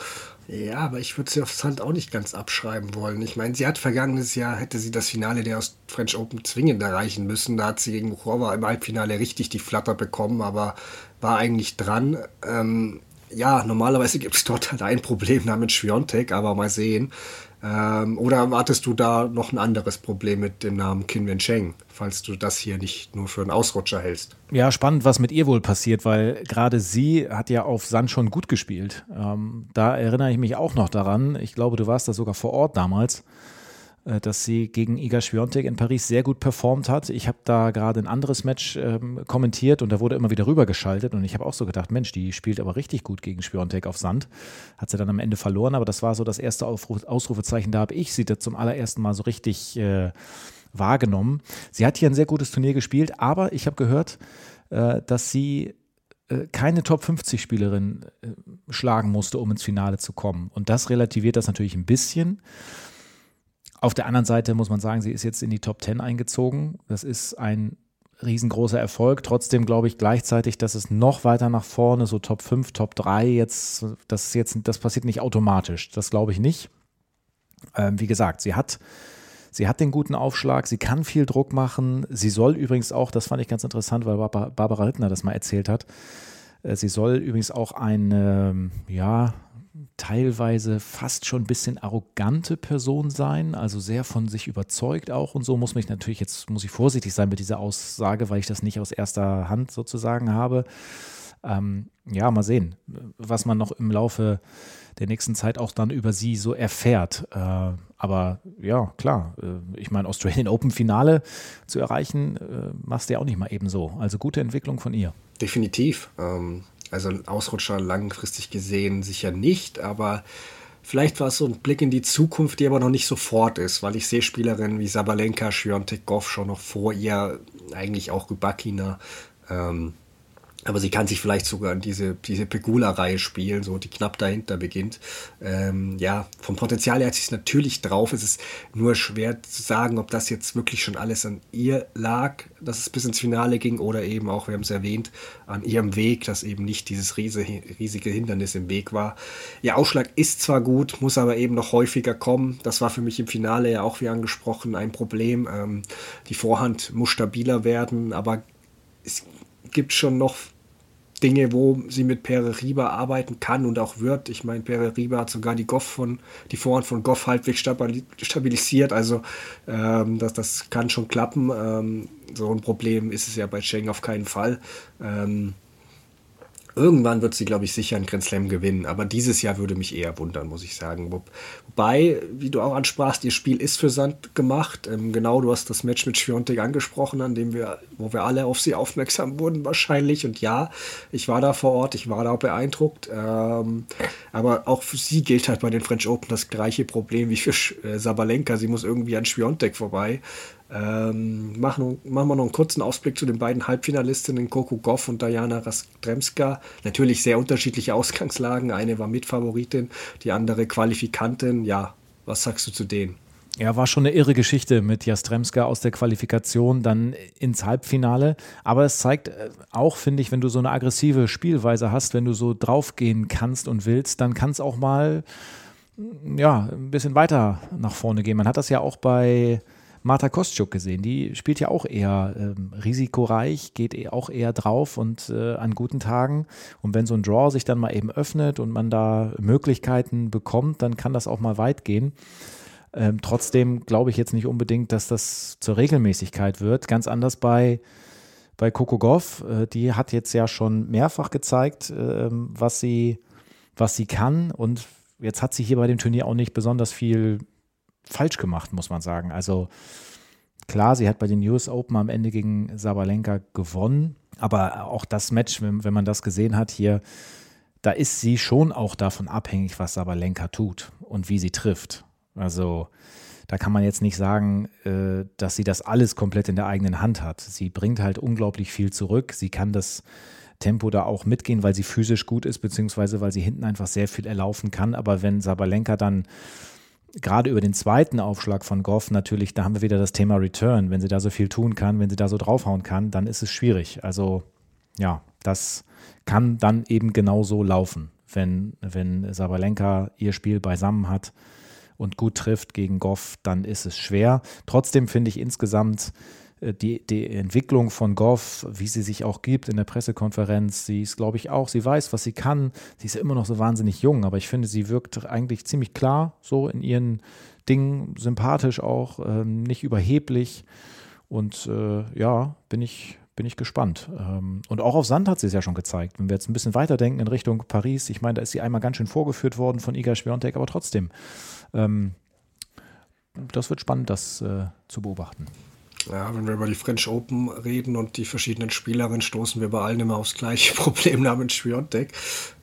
Ja, aber ich würde sie aufs Hand auch nicht ganz abschreiben wollen. Ich meine, sie hat vergangenes Jahr, hätte sie das Finale der French Open zwingend erreichen müssen. Da hat sie gegen Muchova im Halbfinale richtig die Flatter bekommen, aber war eigentlich dran. Ähm, ja, normalerweise gibt es dort halt (laughs) ein Problem namens Schwiontek, aber mal sehen. Ähm, oder erwartest du da noch ein anderes Problem mit dem Namen Qin Wencheng, falls du das hier nicht nur für einen Ausrutscher hältst? Ja, spannend, was mit ihr wohl passiert, weil gerade sie hat ja auf Sand schon gut gespielt. Ähm, da erinnere ich mich auch noch daran. Ich glaube, du warst da sogar vor Ort damals. Äh, dass sie gegen Iga Swiatek in Paris sehr gut performt hat. Ich habe da gerade ein anderes Match ähm, kommentiert und da wurde immer wieder rübergeschaltet und ich habe auch so gedacht, Mensch, die spielt aber richtig gut gegen Swiatek auf Sand. Hat sie dann am Ende verloren, aber das war so das erste Ausrufezeichen, da habe ich sie da zum allerersten Mal so richtig äh, wahrgenommen. Sie hat hier ein sehr gutes Turnier gespielt, aber ich habe gehört, äh, dass sie äh, keine Top 50 Spielerin äh, schlagen musste, um ins Finale zu kommen. Und das relativiert das natürlich ein bisschen. Auf der anderen Seite muss man sagen, sie ist jetzt in die Top 10 eingezogen. Das ist ein riesengroßer Erfolg. Trotzdem glaube ich gleichzeitig, dass es noch weiter nach vorne, so Top 5, Top 3 jetzt, das jetzt, das passiert nicht automatisch. Das glaube ich nicht. Ähm, wie gesagt, sie hat, sie hat den guten Aufschlag, sie kann viel Druck machen. Sie soll übrigens auch, das fand ich ganz interessant, weil Barbara Hüttner das mal erzählt hat, äh, sie soll übrigens auch eine, ja, teilweise fast schon ein bisschen arrogante Person sein, also sehr von sich überzeugt auch und so muss mich natürlich jetzt muss ich vorsichtig sein mit dieser Aussage, weil ich das nicht aus erster Hand sozusagen habe. Ähm, ja, mal sehen, was man noch im Laufe der nächsten Zeit auch dann über sie so erfährt. Äh, aber ja, klar, äh, ich meine, Australian Open Finale zu erreichen, äh, machst du ja auch nicht mal eben so. Also gute Entwicklung von ihr. Definitiv. Ähm, also ein Ausrutscher langfristig gesehen sicher nicht, aber vielleicht war es so ein Blick in die Zukunft, die aber noch nicht sofort ist, weil ich sehe Spielerinnen wie Sabalenka, Schwiontek, Goff schon noch vor ihr, eigentlich auch Rybakina, ähm, aber sie kann sich vielleicht sogar in diese, diese Pegula-Reihe spielen, so die knapp dahinter beginnt. Ähm, ja, vom Potenzial her hat sie es natürlich drauf. Es ist nur schwer zu sagen, ob das jetzt wirklich schon alles an ihr lag, dass es bis ins Finale ging, oder eben auch, wir haben es erwähnt, an ihrem Weg, dass eben nicht dieses riesige Hindernis im Weg war. Ihr Ausschlag ist zwar gut, muss aber eben noch häufiger kommen. Das war für mich im Finale ja auch, wie angesprochen, ein Problem. Ähm, die Vorhand muss stabiler werden, aber es gibt schon noch Dinge, wo sie mit Pere Riba arbeiten kann und auch wird. Ich meine, Pere Riba hat sogar die Goff von, die Vorhand von Goff halbwegs stabilisiert. Also ähm, das, das kann schon klappen. Ähm, so ein Problem ist es ja bei Cheng auf keinen Fall. Ähm, Irgendwann wird sie, glaube ich, sicher einen Grand Slam gewinnen. Aber dieses Jahr würde mich eher wundern, muss ich sagen. Wobei, wie du auch ansprachst, ihr Spiel ist für Sand gemacht. Ähm, genau, du hast das Match mit Schwiontek angesprochen, an dem wir, wo wir alle auf sie aufmerksam wurden wahrscheinlich. Und ja, ich war da vor Ort, ich war da auch beeindruckt. Ähm, aber auch für sie gilt halt bei den French Open das gleiche Problem wie für äh, Sabalenka. Sie muss irgendwie an Schwiontek vorbei. Ähm, machen, machen wir noch einen kurzen Ausblick zu den beiden Halbfinalistinnen, Coco Goff und Diana Rastremska. Natürlich sehr unterschiedliche (laughs) Ausgangslagen. Eine war Mitfavoritin, die andere Qualifikantin. Ja, was sagst du zu denen? Ja, war schon eine irre Geschichte mit Jastremska aus der Qualifikation dann ins Halbfinale. Aber es zeigt äh, auch, finde ich, wenn du so eine aggressive Spielweise hast, wenn du so draufgehen kannst und willst, dann kann es auch mal ja, ein bisschen weiter nach vorne gehen. Man hat das ja auch bei Marta Kostschuk gesehen. Die spielt ja auch eher ähm, risikoreich, geht eh auch eher drauf und äh, an guten Tagen. Und wenn so ein Draw sich dann mal eben öffnet und man da Möglichkeiten bekommt, dann kann das auch mal weit gehen. Ähm, trotzdem glaube ich jetzt nicht unbedingt, dass das zur Regelmäßigkeit wird. Ganz anders bei, bei Coco Goff. Äh, die hat jetzt ja schon mehrfach gezeigt, äh, was, sie, was sie kann. Und jetzt hat sie hier bei dem Turnier auch nicht besonders viel falsch gemacht, muss man sagen. Also klar, sie hat bei den US Open am Ende gegen Sabalenka gewonnen, aber auch das Match, wenn, wenn man das gesehen hat hier, da ist sie schon auch davon abhängig, was Sabalenka tut und wie sie trifft. Also da kann man jetzt nicht sagen, äh, dass sie das alles komplett in der eigenen Hand hat. Sie bringt halt unglaublich viel zurück. Sie kann das Tempo da auch mitgehen, weil sie physisch gut ist, beziehungsweise weil sie hinten einfach sehr viel erlaufen kann. Aber wenn Sabalenka dann gerade über den zweiten Aufschlag von Goff natürlich, da haben wir wieder das Thema Return. Wenn sie da so viel tun kann, wenn sie da so draufhauen kann, dann ist es schwierig. Also ja, das kann dann eben genauso laufen, wenn, wenn Sabalenka ihr Spiel beisammen hat und gut trifft gegen Goff, dann ist es schwer. Trotzdem finde ich insgesamt die, die Entwicklung von Goff, wie sie sich auch gibt in der Pressekonferenz, sie ist, glaube ich, auch, sie weiß, was sie kann. Sie ist ja immer noch so wahnsinnig jung, aber ich finde, sie wirkt eigentlich ziemlich klar, so in ihren Dingen, sympathisch auch, ähm, nicht überheblich. Und äh, ja, bin ich, bin ich gespannt. Ähm, und auch auf Sand hat sie es ja schon gezeigt. Wenn wir jetzt ein bisschen weiterdenken in Richtung Paris, ich meine, da ist sie einmal ganz schön vorgeführt worden von Iga Schwiontek, aber trotzdem, ähm, das wird spannend, das äh, zu beobachten. Ja, wenn wir über die French Open reden und die verschiedenen Spielerinnen, stoßen wir bei allen immer aufs gleiche (laughs) Problem namens Schwiontek.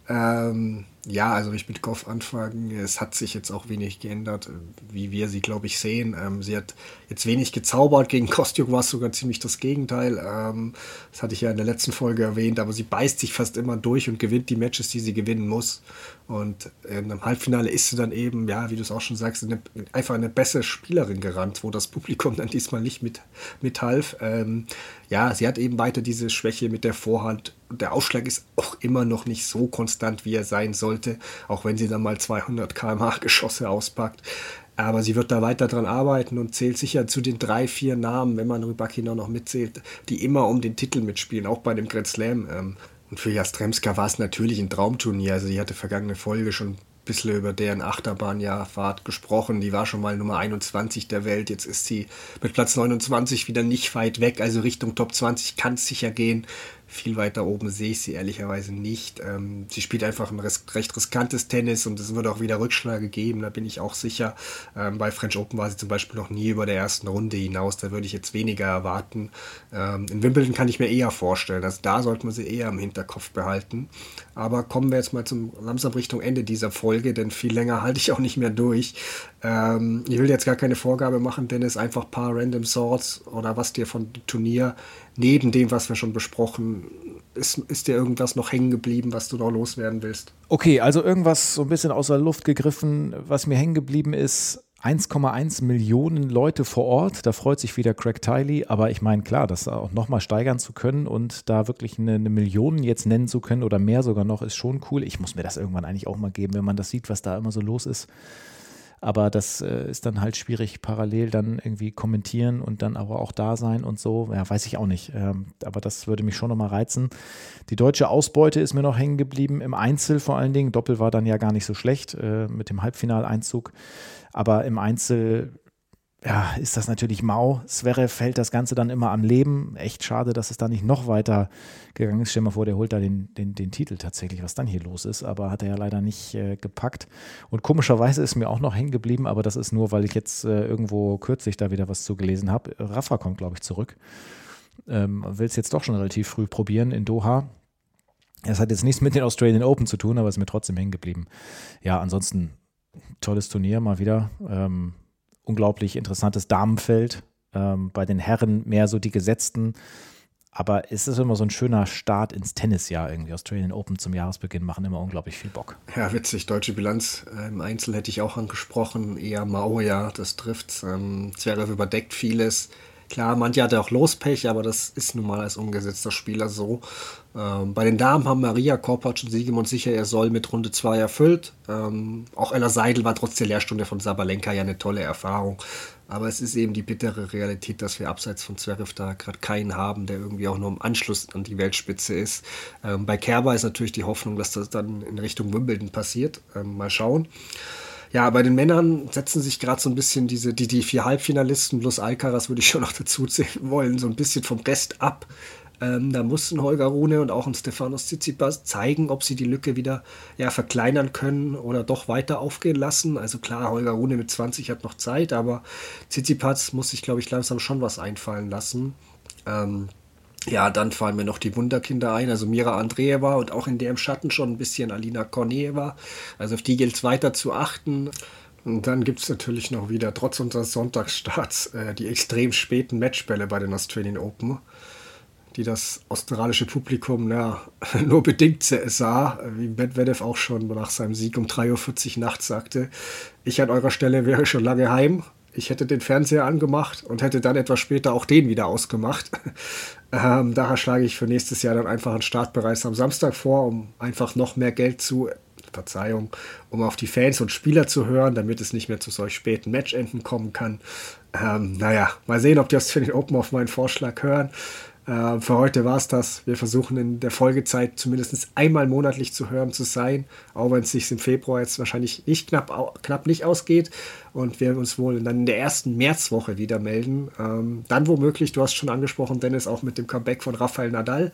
Ähm, ja, also ich mit Goff anfangen. Es hat sich jetzt auch wenig geändert, wie wir sie, glaube ich, sehen. Ähm, sie hat jetzt wenig gezaubert. Gegen Kostjuk war es sogar ziemlich das Gegenteil. Ähm, das hatte ich ja in der letzten Folge erwähnt, aber sie beißt sich fast immer durch und gewinnt die Matches, die sie gewinnen muss. Und im Halbfinale ist sie dann eben, ja, wie du es auch schon sagst, eine, einfach eine bessere Spielerin gerannt, wo das Publikum (laughs) dann diesmal nicht mit, mithalf. Ähm, ja, sie hat eben weiter diese Schwäche mit der Vorhand. Der Ausschlag ist auch immer noch nicht so konstant, wie er sein sollte, auch wenn sie dann mal 200 km/h Geschosse auspackt. Aber sie wird da weiter dran arbeiten und zählt sicher zu den drei, vier Namen, wenn man Rybakina noch mitzählt, die immer um den Titel mitspielen, auch bei dem Grand Slam. Ähm, und für Jastremska war es natürlich ein Traumturnier. Also sie hatte vergangene Folge schon ein bisschen über deren Achterbahnjahrfahrt gesprochen. Die war schon mal Nummer 21 der Welt. Jetzt ist sie mit Platz 29 wieder nicht weit weg. Also Richtung Top 20 kann es sicher gehen. Viel weiter oben sehe ich sie ehrlicherweise nicht. Ähm, sie spielt einfach ein recht riskantes Tennis und es wird auch wieder Rückschläge geben, da bin ich auch sicher. Ähm, bei French Open war sie zum Beispiel noch nie über der ersten Runde hinaus, da würde ich jetzt weniger erwarten. Ähm, in Wimbledon kann ich mir eher vorstellen, also da sollte man sie eher im Hinterkopf behalten. Aber kommen wir jetzt mal zum langsam Richtung Ende dieser Folge, denn viel länger (laughs) halte ich auch nicht mehr durch. Ähm, ich will jetzt gar keine Vorgabe machen, Dennis, einfach ein paar Random Sorts oder was dir von Turnier neben dem, was wir schon besprochen, ist, ist dir irgendwas noch hängen geblieben, was du noch loswerden willst? Okay, also irgendwas so ein bisschen aus der Luft gegriffen, was mir hängen geblieben ist. 1,1 Millionen Leute vor Ort, da freut sich wieder Craig Tiley, aber ich meine, klar, das auch nochmal steigern zu können und da wirklich eine, eine Million jetzt nennen zu können oder mehr sogar noch, ist schon cool. Ich muss mir das irgendwann eigentlich auch mal geben, wenn man das sieht, was da immer so los ist. Aber das äh, ist dann halt schwierig, parallel dann irgendwie kommentieren und dann aber auch da sein und so. Ja, weiß ich auch nicht. Ähm, aber das würde mich schon nochmal reizen. Die deutsche Ausbeute ist mir noch hängen geblieben, im Einzel vor allen Dingen. Doppel war dann ja gar nicht so schlecht äh, mit dem Halbfinaleinzug. Aber im Einzel ja, ist das natürlich mau. Zverev hält das Ganze dann immer am Leben. Echt schade, dass es da nicht noch weiter gegangen ist. Stell mal vor, der holt da den, den, den Titel tatsächlich, was dann hier los ist. Aber hat er ja leider nicht äh, gepackt. Und komischerweise ist mir auch noch hängen geblieben, aber das ist nur, weil ich jetzt äh, irgendwo kürzlich da wieder was zu gelesen habe. Rafa kommt, glaube ich, zurück. Ähm, Will es jetzt doch schon relativ früh probieren in Doha. Das hat jetzt nichts mit den Australian Open zu tun, aber ist mir trotzdem hängen geblieben. Ja, ansonsten tolles Turnier mal wieder. Ähm, unglaublich interessantes Damenfeld. Ähm, bei den Herren mehr so die gesetzten. Aber es ist immer so ein schöner Start ins Tennisjahr irgendwie. Australian Open zum Jahresbeginn machen immer unglaublich viel Bock. Ja, witzig. Deutsche Bilanz im Einzel hätte ich auch angesprochen. Eher Mao, ja, das trifft. Ähm, Zverev überdeckt vieles. Klar, manche hatte auch Lospech, aber das ist nun mal als umgesetzter Spieler so. Ähm, bei den Damen haben Maria Korpatsch und Siegemund sicher ihr Soll mit Runde 2 erfüllt. Ähm, auch Ella Seidel war trotz der Lehrstunde von Sabalenka ja eine tolle Erfahrung. Aber es ist eben die bittere Realität, dass wir abseits von Zverev da gerade keinen haben, der irgendwie auch nur im Anschluss an die Weltspitze ist. Ähm, bei Kerber ist natürlich die Hoffnung, dass das dann in Richtung Wimbledon passiert. Ähm, mal schauen. Ja, bei den Männern setzen sich gerade so ein bisschen diese, die, die vier Halbfinalisten plus Alcaraz würde ich schon noch (laughs) dazu zählen wollen, so ein bisschen vom Rest ab. Ähm, da mussten Holger Rune und auch ein Stefanos Tsitsipas zeigen, ob sie die Lücke wieder ja, verkleinern können oder doch weiter aufgehen lassen. Also klar, Holger Rune mit 20 hat noch Zeit, aber Tsitsipas muss sich, glaube ich, langsam schon was einfallen lassen. Ähm, ja, dann fallen mir noch die Wunderkinder ein, also Mira Andreeva und auch in der im Schatten schon ein bisschen Alina Korneeva. Also auf die gilt es weiter zu achten. Und dann gibt es natürlich noch wieder, trotz unseres Sonntagsstarts, äh, die extrem späten Matchbälle bei den Australian Open, die das australische Publikum ja, (laughs) nur bedingt sah, wie Medvedev auch schon nach seinem Sieg um 3.40 Uhr nachts sagte. Ich an eurer Stelle wäre schon lange heim. Ich hätte den Fernseher angemacht und hätte dann etwas später auch den wieder ausgemacht. (laughs) Ähm, daher schlage ich für nächstes Jahr dann einfach einen Start bereits am Samstag vor, um einfach noch mehr Geld zu, Verzeihung, um auf die Fans und Spieler zu hören, damit es nicht mehr zu solch späten Matchenden kommen kann. Ähm, naja, mal sehen, ob die aus den Open auf meinen Vorschlag hören. Äh, für heute war es das. Wir versuchen in der Folgezeit zumindest einmal monatlich zu hören zu sein, auch wenn es sich im Februar jetzt wahrscheinlich nicht knapp, knapp nicht ausgeht. Und wir uns wohl dann in der ersten Märzwoche wieder melden. Ähm, dann womöglich, du hast schon angesprochen, Dennis, auch mit dem Comeback von Rafael Nadal.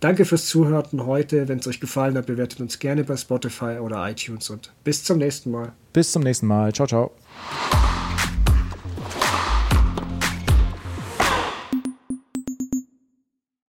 Danke fürs Zuhören heute. Wenn es euch gefallen hat, bewertet uns gerne bei Spotify oder iTunes und bis zum nächsten Mal. Bis zum nächsten Mal. Ciao, ciao.